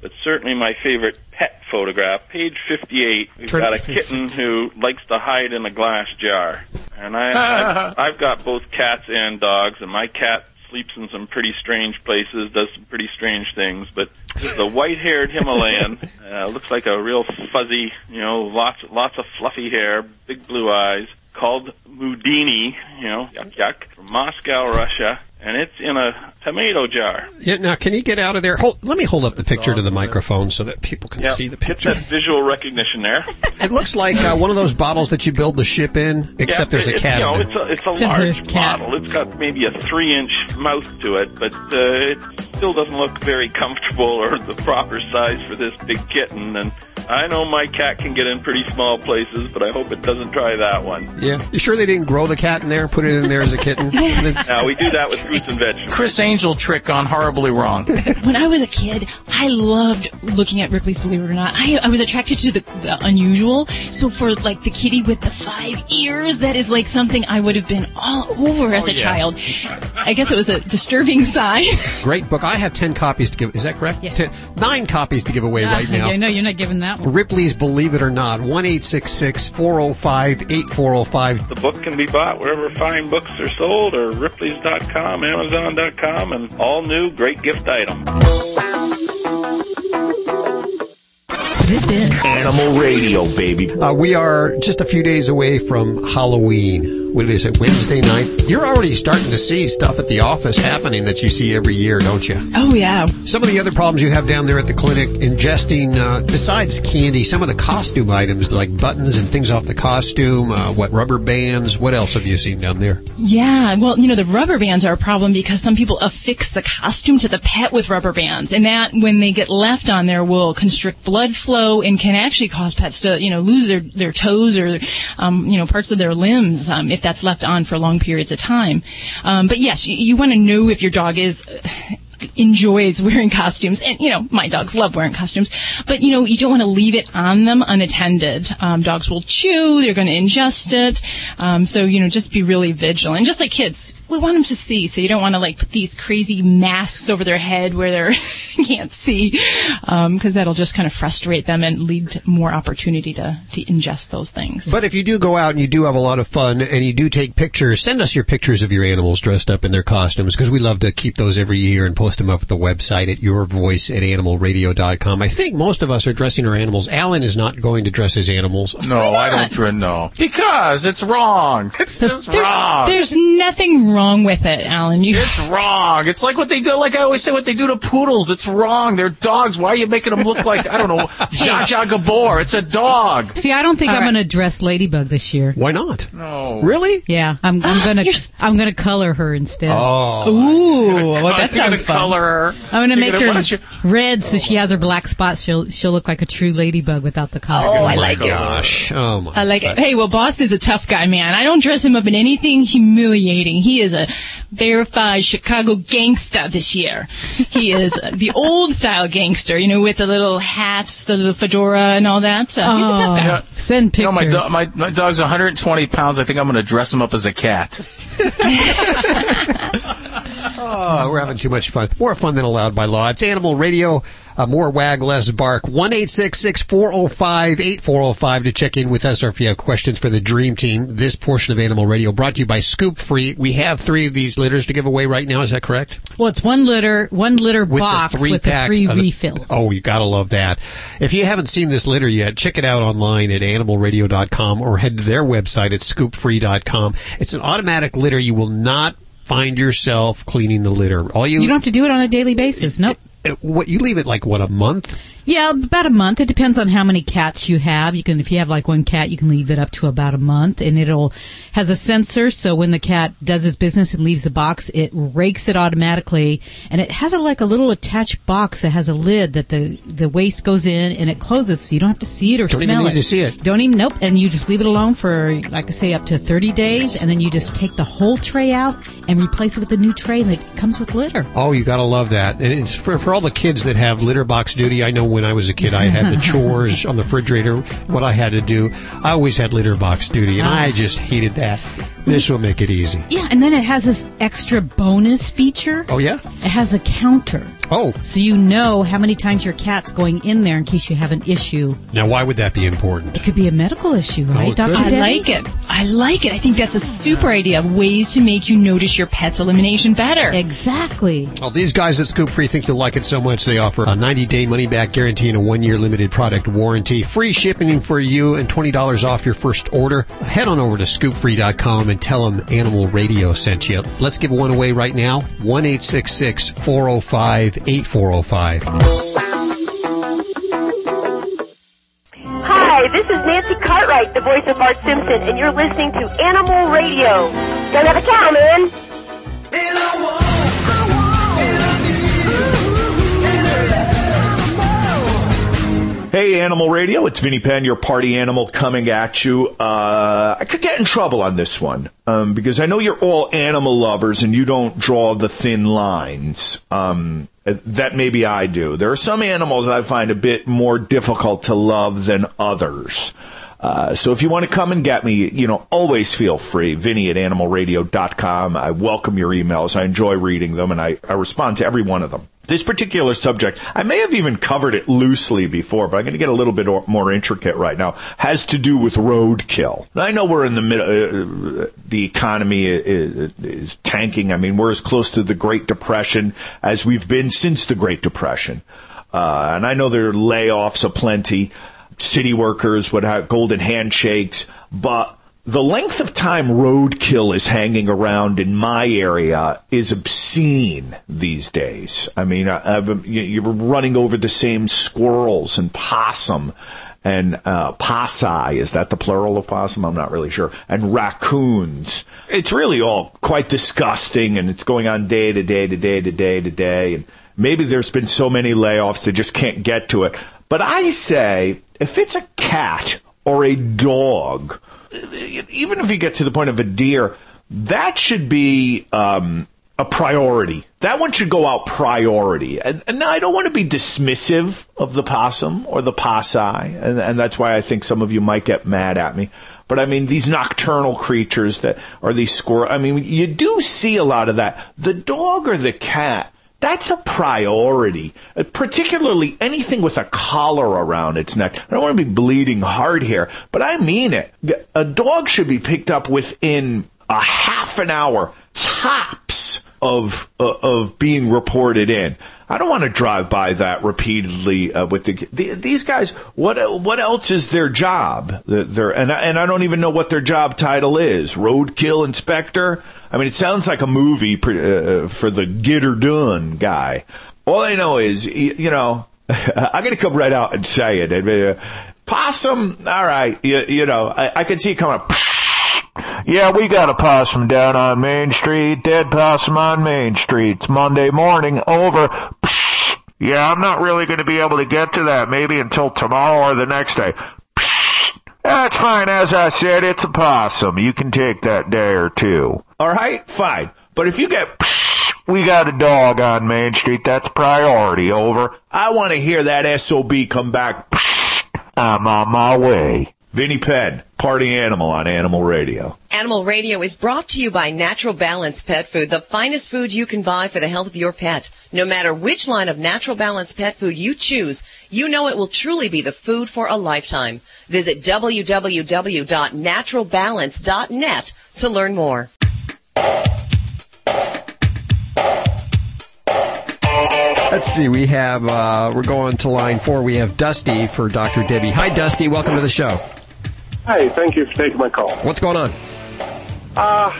but certainly my favorite pet photograph. Page 58, we've got a kitten who likes to hide in a glass jar, and I, I've, [laughs] I've got both cats and dogs, and my cat sleeps in some pretty strange places, does some pretty strange things, but this is a white-haired Himalayan. [laughs] Uh, looks like a real fuzzy, you know, lots lots of fluffy hair, big blue eyes, called Mudini, you know, yuck yuck, from Moscow, Russia, and it's in a tomato jar. Yeah, now, can you get out of there? Hold, let me hold up the picture to the microphone so that people can Yep, see the picture. Get picture. that visual recognition there. [laughs] It looks like uh, one of those bottles that you build the ship in, except Yeah, there's a it's, cat You know, it's it. a, it's a large bottle. It's got maybe a three-inch mouth to it, but uh, it's still doesn't look very comfortable or the proper size for this big kitten. And I know my cat can get in pretty small places, but I hope it doesn't try that one. Yeah. You sure they didn't grow the cat in there, and put it in there as a kitten? [laughs] now we do that with fruits and vegetables. Criss Angel trick on horribly wrong. [laughs] when I was a kid, I loved looking at Ripley's Believe It or Not. I, I was attracted to the, the unusual. So for like the kitty with the five ears, that is like something I would have been all over as Oh, a yeah. child. I guess it was a disturbing sign. Great book. I have 10 copies to give. Is that correct? Ten, nine copies to give away ah, right now. Yeah, no, you're not giving that one. Ripley's Believe It or Not, 1 405 8405. The book can be bought wherever fine books are sold or Ripley's.com, Amazon.com, and all new great gift item. This is Animal Radio, baby. Uh, we are just a few days away from Halloween. What is it, Wednesday night? You're already starting to see stuff at the office happening that you see every year, don't you? Oh, yeah. Some of the other problems you have down there at the clinic, ingesting, uh, besides candy, some of the costume items like buttons and things off the costume, uh, what, rubber bands, what else have you seen down there? Yeah, well, you know, the rubber bands are a problem because some people affix the costume to the pet with rubber bands, and that, when they get left on there, will constrict blood flow and can actually cause pets to, you know, lose their, their toes or, um, you know, parts of their limbs um, if that's left on for long periods of time. Um, but yes, you, you want to know if your dog is [sighs] enjoys wearing costumes. And you know my dogs love wearing costumes. But you know you don't want to leave it on them unattended. Um, dogs will chew they're going to ingest it. Um, so you know just be really vigilant. Just like kids we want them to see so you don't want to like put these crazy masks over their head where they [laughs] can't see um, because that'll just kind of frustrate them and lead to more opportunity to, to ingest those things But if you do go out and you do have a lot of fun and you do take pictures, send us your pictures of your animals dressed up in their costumes because we love to keep those every year and post them up at the website at yourvoice at animalradio.com. I think most of us are dressing our animals. Alan is not going to dress his animals. No, I don't dread no. Because it's wrong. It's just there's, wrong. there's nothing wrong with it alan you It's wrong. It's like what they do. Like I always say, what they do to poodles. It's wrong. They're dogs. Why are you making them look like I don't know, [laughs] Zsa Zsa Gabor? It's a dog. See, I don't think I'm going to dress Ladybug this year. Why not? No. Really? Yeah, I'm, I'm [gasps] gonna I'm gonna color her instead. Oh. Ooh, well, that You're gonna sounds fun. color her. I'm gonna make gonna- her you- red so oh. she has her black spots. She'll she'll look like a true ladybug without the costume. Oh, I oh like it. Gosh. Oh my. I like it. Hey, well, Boss is a tough guy, man. I don't dress him up in anything humiliating. He is a verified Chicago gangster this year. He is [laughs] the old style gangster, you know, with the little hats, the little fedora, and all that. So he's a tough oh. guy. Yeah. Send You know, my, pictures. do- my, my dog's 120 pounds. I think I'm going to dress him up as a cat. [laughs] [laughs] Oh, we're having too much fun. More fun than allowed by law. It's Animal Radio. Uh, more wag, less bark. 1 405 8405 to check in with us or if you have questions for the Dream Team. This portion of Animal Radio brought to you by Scoop Free. We have three of these litters to give away right now. Is that correct? well, it's one litter, one litter With box three with the three of the- refills. Oh, you gotta love that. If you haven't seen this litter yet, check it out online at animalradio.com or head to their website at scoopfree.com. It's an automatic litter. You will not find yourself cleaning the litter. All you, You don't have to do it on a daily basis. Nope. What you leave it like what a month? Yeah, about a month. It depends on how many cats you have. You can, if you have like one cat, you can leave it up to about a month, and it'll has a sensor. So when the cat does his business and leaves the box, it rakes it automatically, and it has a like a little attached box that has a lid that the the waste goes in and it closes, so you don't have to see it or Don't even smell need it. to see it. Don't even nope. And you just leave it alone for like I say up to thirty days, and then you just take the whole tray out and replace it with a new tray that comes with litter. Oh, you gotta love that. And it's for, for all the kids that have litter box duty. I know when I was a kid, I had the [laughs] chores on the refrigerator, what I had to do. I always had litter box duty, and I ah. just hated that. This will make it easy. Yeah, and then it has this extra bonus feature. Oh, yeah? It has a counter. Oh. So you know how many times your cat's going in there in case you have an issue. Now, why would that be important? It could be a medical issue, right, it Dr. could. I like it. I like it. I think that's a super idea. Ways to make you notice your pet's elimination better. Exactly. Well, these guys at Scoop Free think you'll like it so much they offer a 90 day money back guarantee and a one year limited product warranty. Free shipping for you and $20 off your first order. Head on over to scoopfree.com and tell them Animal Radio sent you. Let's give one away right now 1 405 8405. Hi, this is Nancy Cartwright, the voice of Bart Simpson, and you're listening to Animal Radio. Gotta have a cow, man. Hey, Animal Radio, it's Vinny Penn, your party animal, coming at you. Uh, I could get in trouble on this one um, because I know you're all animal lovers and you don't draw the thin lines. Um, that maybe I do. There are some animals I find a bit more difficult to love than others. Uh, so if you want to come and get me, you know, always feel free. Vinny at animalradio.com. I welcome your emails. I enjoy reading them and I, I respond to every one of them. This particular subject, I may have even covered it loosely before, but I'm going to get a little bit more intricate right now, has to do with roadkill. I know we're in the middle, uh, the economy is, is tanking. I mean, we're as close to the Great Depression as we've been since the Great Depression. Uh, and I know there are layoffs aplenty city workers would have golden handshakes, but the length of time roadkill is hanging around in my area is obscene these days. I mean, I, you're running over the same squirrels and possum and uh, possum. Is that the plural of possum? I'm not really sure. And raccoons. It's really all quite disgusting, and it's going on day to day to day to day to day. And maybe there's been so many layoffs they just can't get to it. But I say if it's a cat or a dog, even if you get to the point of a deer, that should be um, a priority. That one should go out priority. And, and I don't want to be dismissive of the possum or the possi, and, and that's why I think some of you might get mad at me. But I mean, these nocturnal creatures that are these squirrels. I mean, you do see a lot of that. The dog or the cat that's a priority, uh, particularly anything with a collar around its neck. I don't want to be bleeding hard here, but I mean it. A dog should be picked up within a half an hour tops of uh, of being reported in. I don't want to drive by that repeatedly uh, with the, the, these guys. What what else is their job? They're, and I, and I don't even know what their job title is. Roadkill inspector. I mean, it sounds like a movie uh, for the get her done guy. All I know is, you, know, I'm going to come right out and say it. Uh, possum, all right, you, you know, I, I can see it coming up. [laughs] Yeah, we got a possum down on Main Street. Dead possum on Main Street. It's Monday morning. Over. [laughs] Yeah, I'm not really going to be able to get to that maybe until tomorrow or the next day. That's fine. As I said, it's a possum. You can take that day or two. All right, fine. But if you get, we got a dog on Main Street. That's priority. Over. I want to hear that SOB come back. I'm on my way. Vinny Penn, party animal on Animal Radio. Animal Radio is brought to you by Natural Balance Pet Food, the finest food you can buy for the health of your pet. No matter which line of Natural Balance Pet Food you choose, you know it will truly be the food for a lifetime. Visit www.naturalbalance.net to learn more. Let's see. We have uh, we're going to line four. We have Dusty for Dr. Debbie. Hi, Dusty. Welcome to the show. Hi. Thank you for taking my call. What's going on? Uh,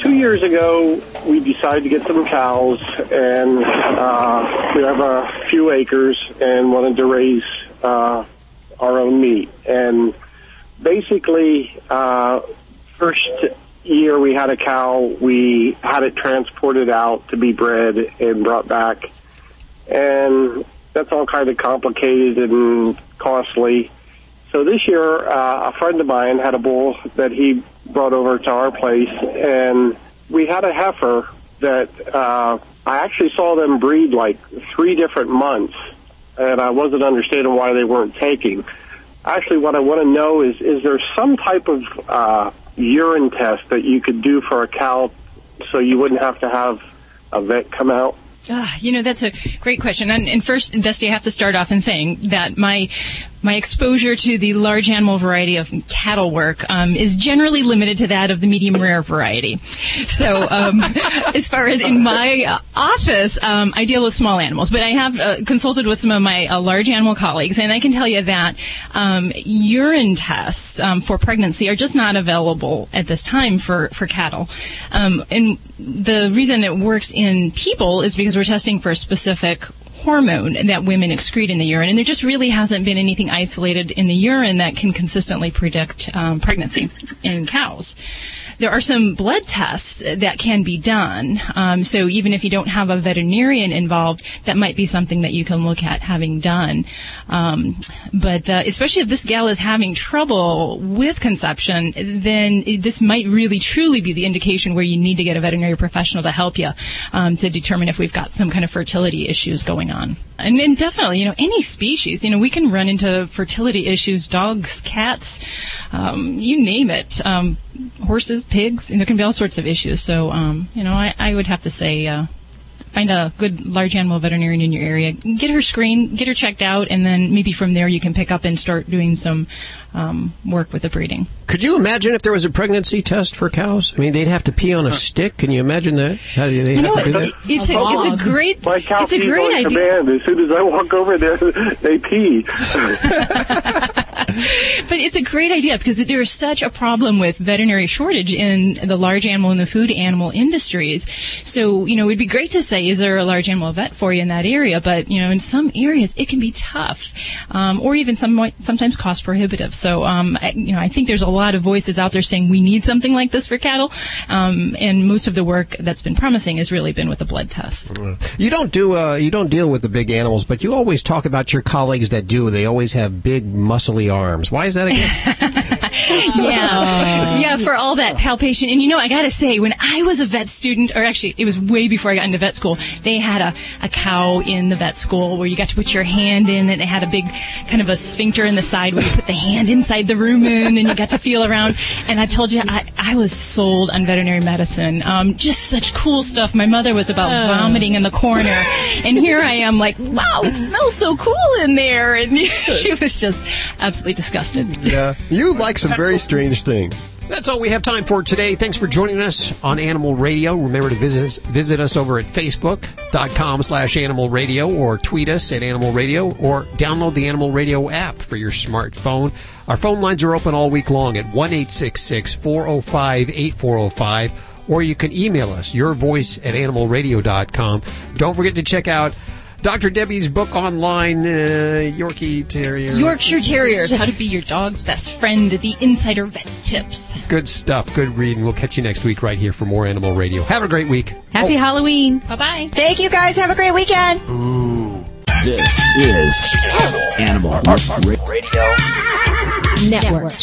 two years ago, we decided to get some cows, and uh, we have a few acres, and wanted to raise uh, our own meat. And basically, uh, first year we had a cow, we had it transported out to be bred and brought back. And that's all kind of complicated and costly. So this year, uh, a friend of mine had a bull that he brought over to our place, and we had a heifer that uh, I actually saw them breed like three different months, and I wasn't understanding why they weren't taking. Actually, what I want to know is, is there some type of uh, urine test that you could do for a cow so you wouldn't have to have a vet come out? Uh, you know, that's a great question. And, and first, Dusty, I have to start off in saying that my my exposure to the large animal variety of cattle work um, is generally limited to that of the medium rare variety. So, um, [laughs] as far as in my uh, office, um, I deal with small animals, but I have uh, consulted with some of my uh, large animal colleagues, and I can tell you that um, urine tests um, for pregnancy are just not available at this time for for cattle. Um, and the reason it works in people is because we're testing for a specific hormone that women excrete in the urine, and there just really hasn't been anything isolated in the urine that can consistently predict um, pregnancy in cows. There are some blood tests that can be done. Um, so even if you don't have a veterinarian involved, that might be something that you can look at having done. Um, but uh, especially if this gal is having trouble with conception, then this might really truly be the indication where you need to get a veterinary professional to help you um, to determine if we've got some kind of fertility issues going on. And then definitely, you know, any species, you know, we can run into fertility issues, dogs, cats, um, you name it, um, horses, pigs, and there can be all sorts of issues. So, um, you know, I, I would have to say, uh, find a good large animal veterinarian in your area, get her screened, get her checked out, and then maybe from there you can pick up and start doing some um, work with the breeding. Could you imagine if there was a pregnancy test for cows? I mean, they'd have to pee on a stick. Can you imagine that? How do they You have know, to do it- that? it's a, it's a great, My cow it's a pees great on idea. command. As soon as I walk over there, [laughs] they pee. [laughs] [laughs] [laughs] But it's a great idea because there is such a problem with veterinary shortage in the large animal and the food animal industries. So, you know, it'd be great to say, is there a large animal vet for you in that area? But, you know, in some areas it can be tough, um, or even some, sometimes cost prohibitive. So, um, I, you know, I think there's a lot of voices out there saying we need something like this for cattle. Um, and most of the work that's been promising has really been with the blood test. You don't do uh, you don't deal with the big animals, but you always talk about your colleagues that do. They always have big, muscly arms. Why is that again? [laughs] yeah, yeah, for all that palpation. And you know, I gotta say, when I was a vet student, or actually, it was way before I got into vet school, they had a, a cow in the vet school where you got to put your hand in, and it had a big kind of a sphincter in the side where you put the hand inside the rumen, and you got to feel around. And I told you, I, I was sold on veterinary medicine. Um, just such cool stuff. My mother was about Oh. vomiting in the corner, and here I am, like, wow, it smells so cool in there, and [laughs] she was just absolutely disgusted. [laughs] Yeah. You like some very strange things. That's all we have time for today. Thanks for joining us on Animal Radio. Remember to visit us, visit us over at facebook.com slash animal radio or tweet us at animal radio or download the animal radio app for your smartphone. Our phone lines are open all week long at 1-866-405-8405 or you can email us your voice at animalradio.com. Don't forget to check out Dr. Debbie's book online, uh, Yorkie Terrier. Yorkshire Terriers, how to be your dog's best friend, the insider vet tips. Good stuff. Good reading. We'll catch you next week right here for more Animal Radio. Have a great week. Happy Halloween. Bye bye. Thank you guys. Have a great weekend. This is Animal Radio. Network.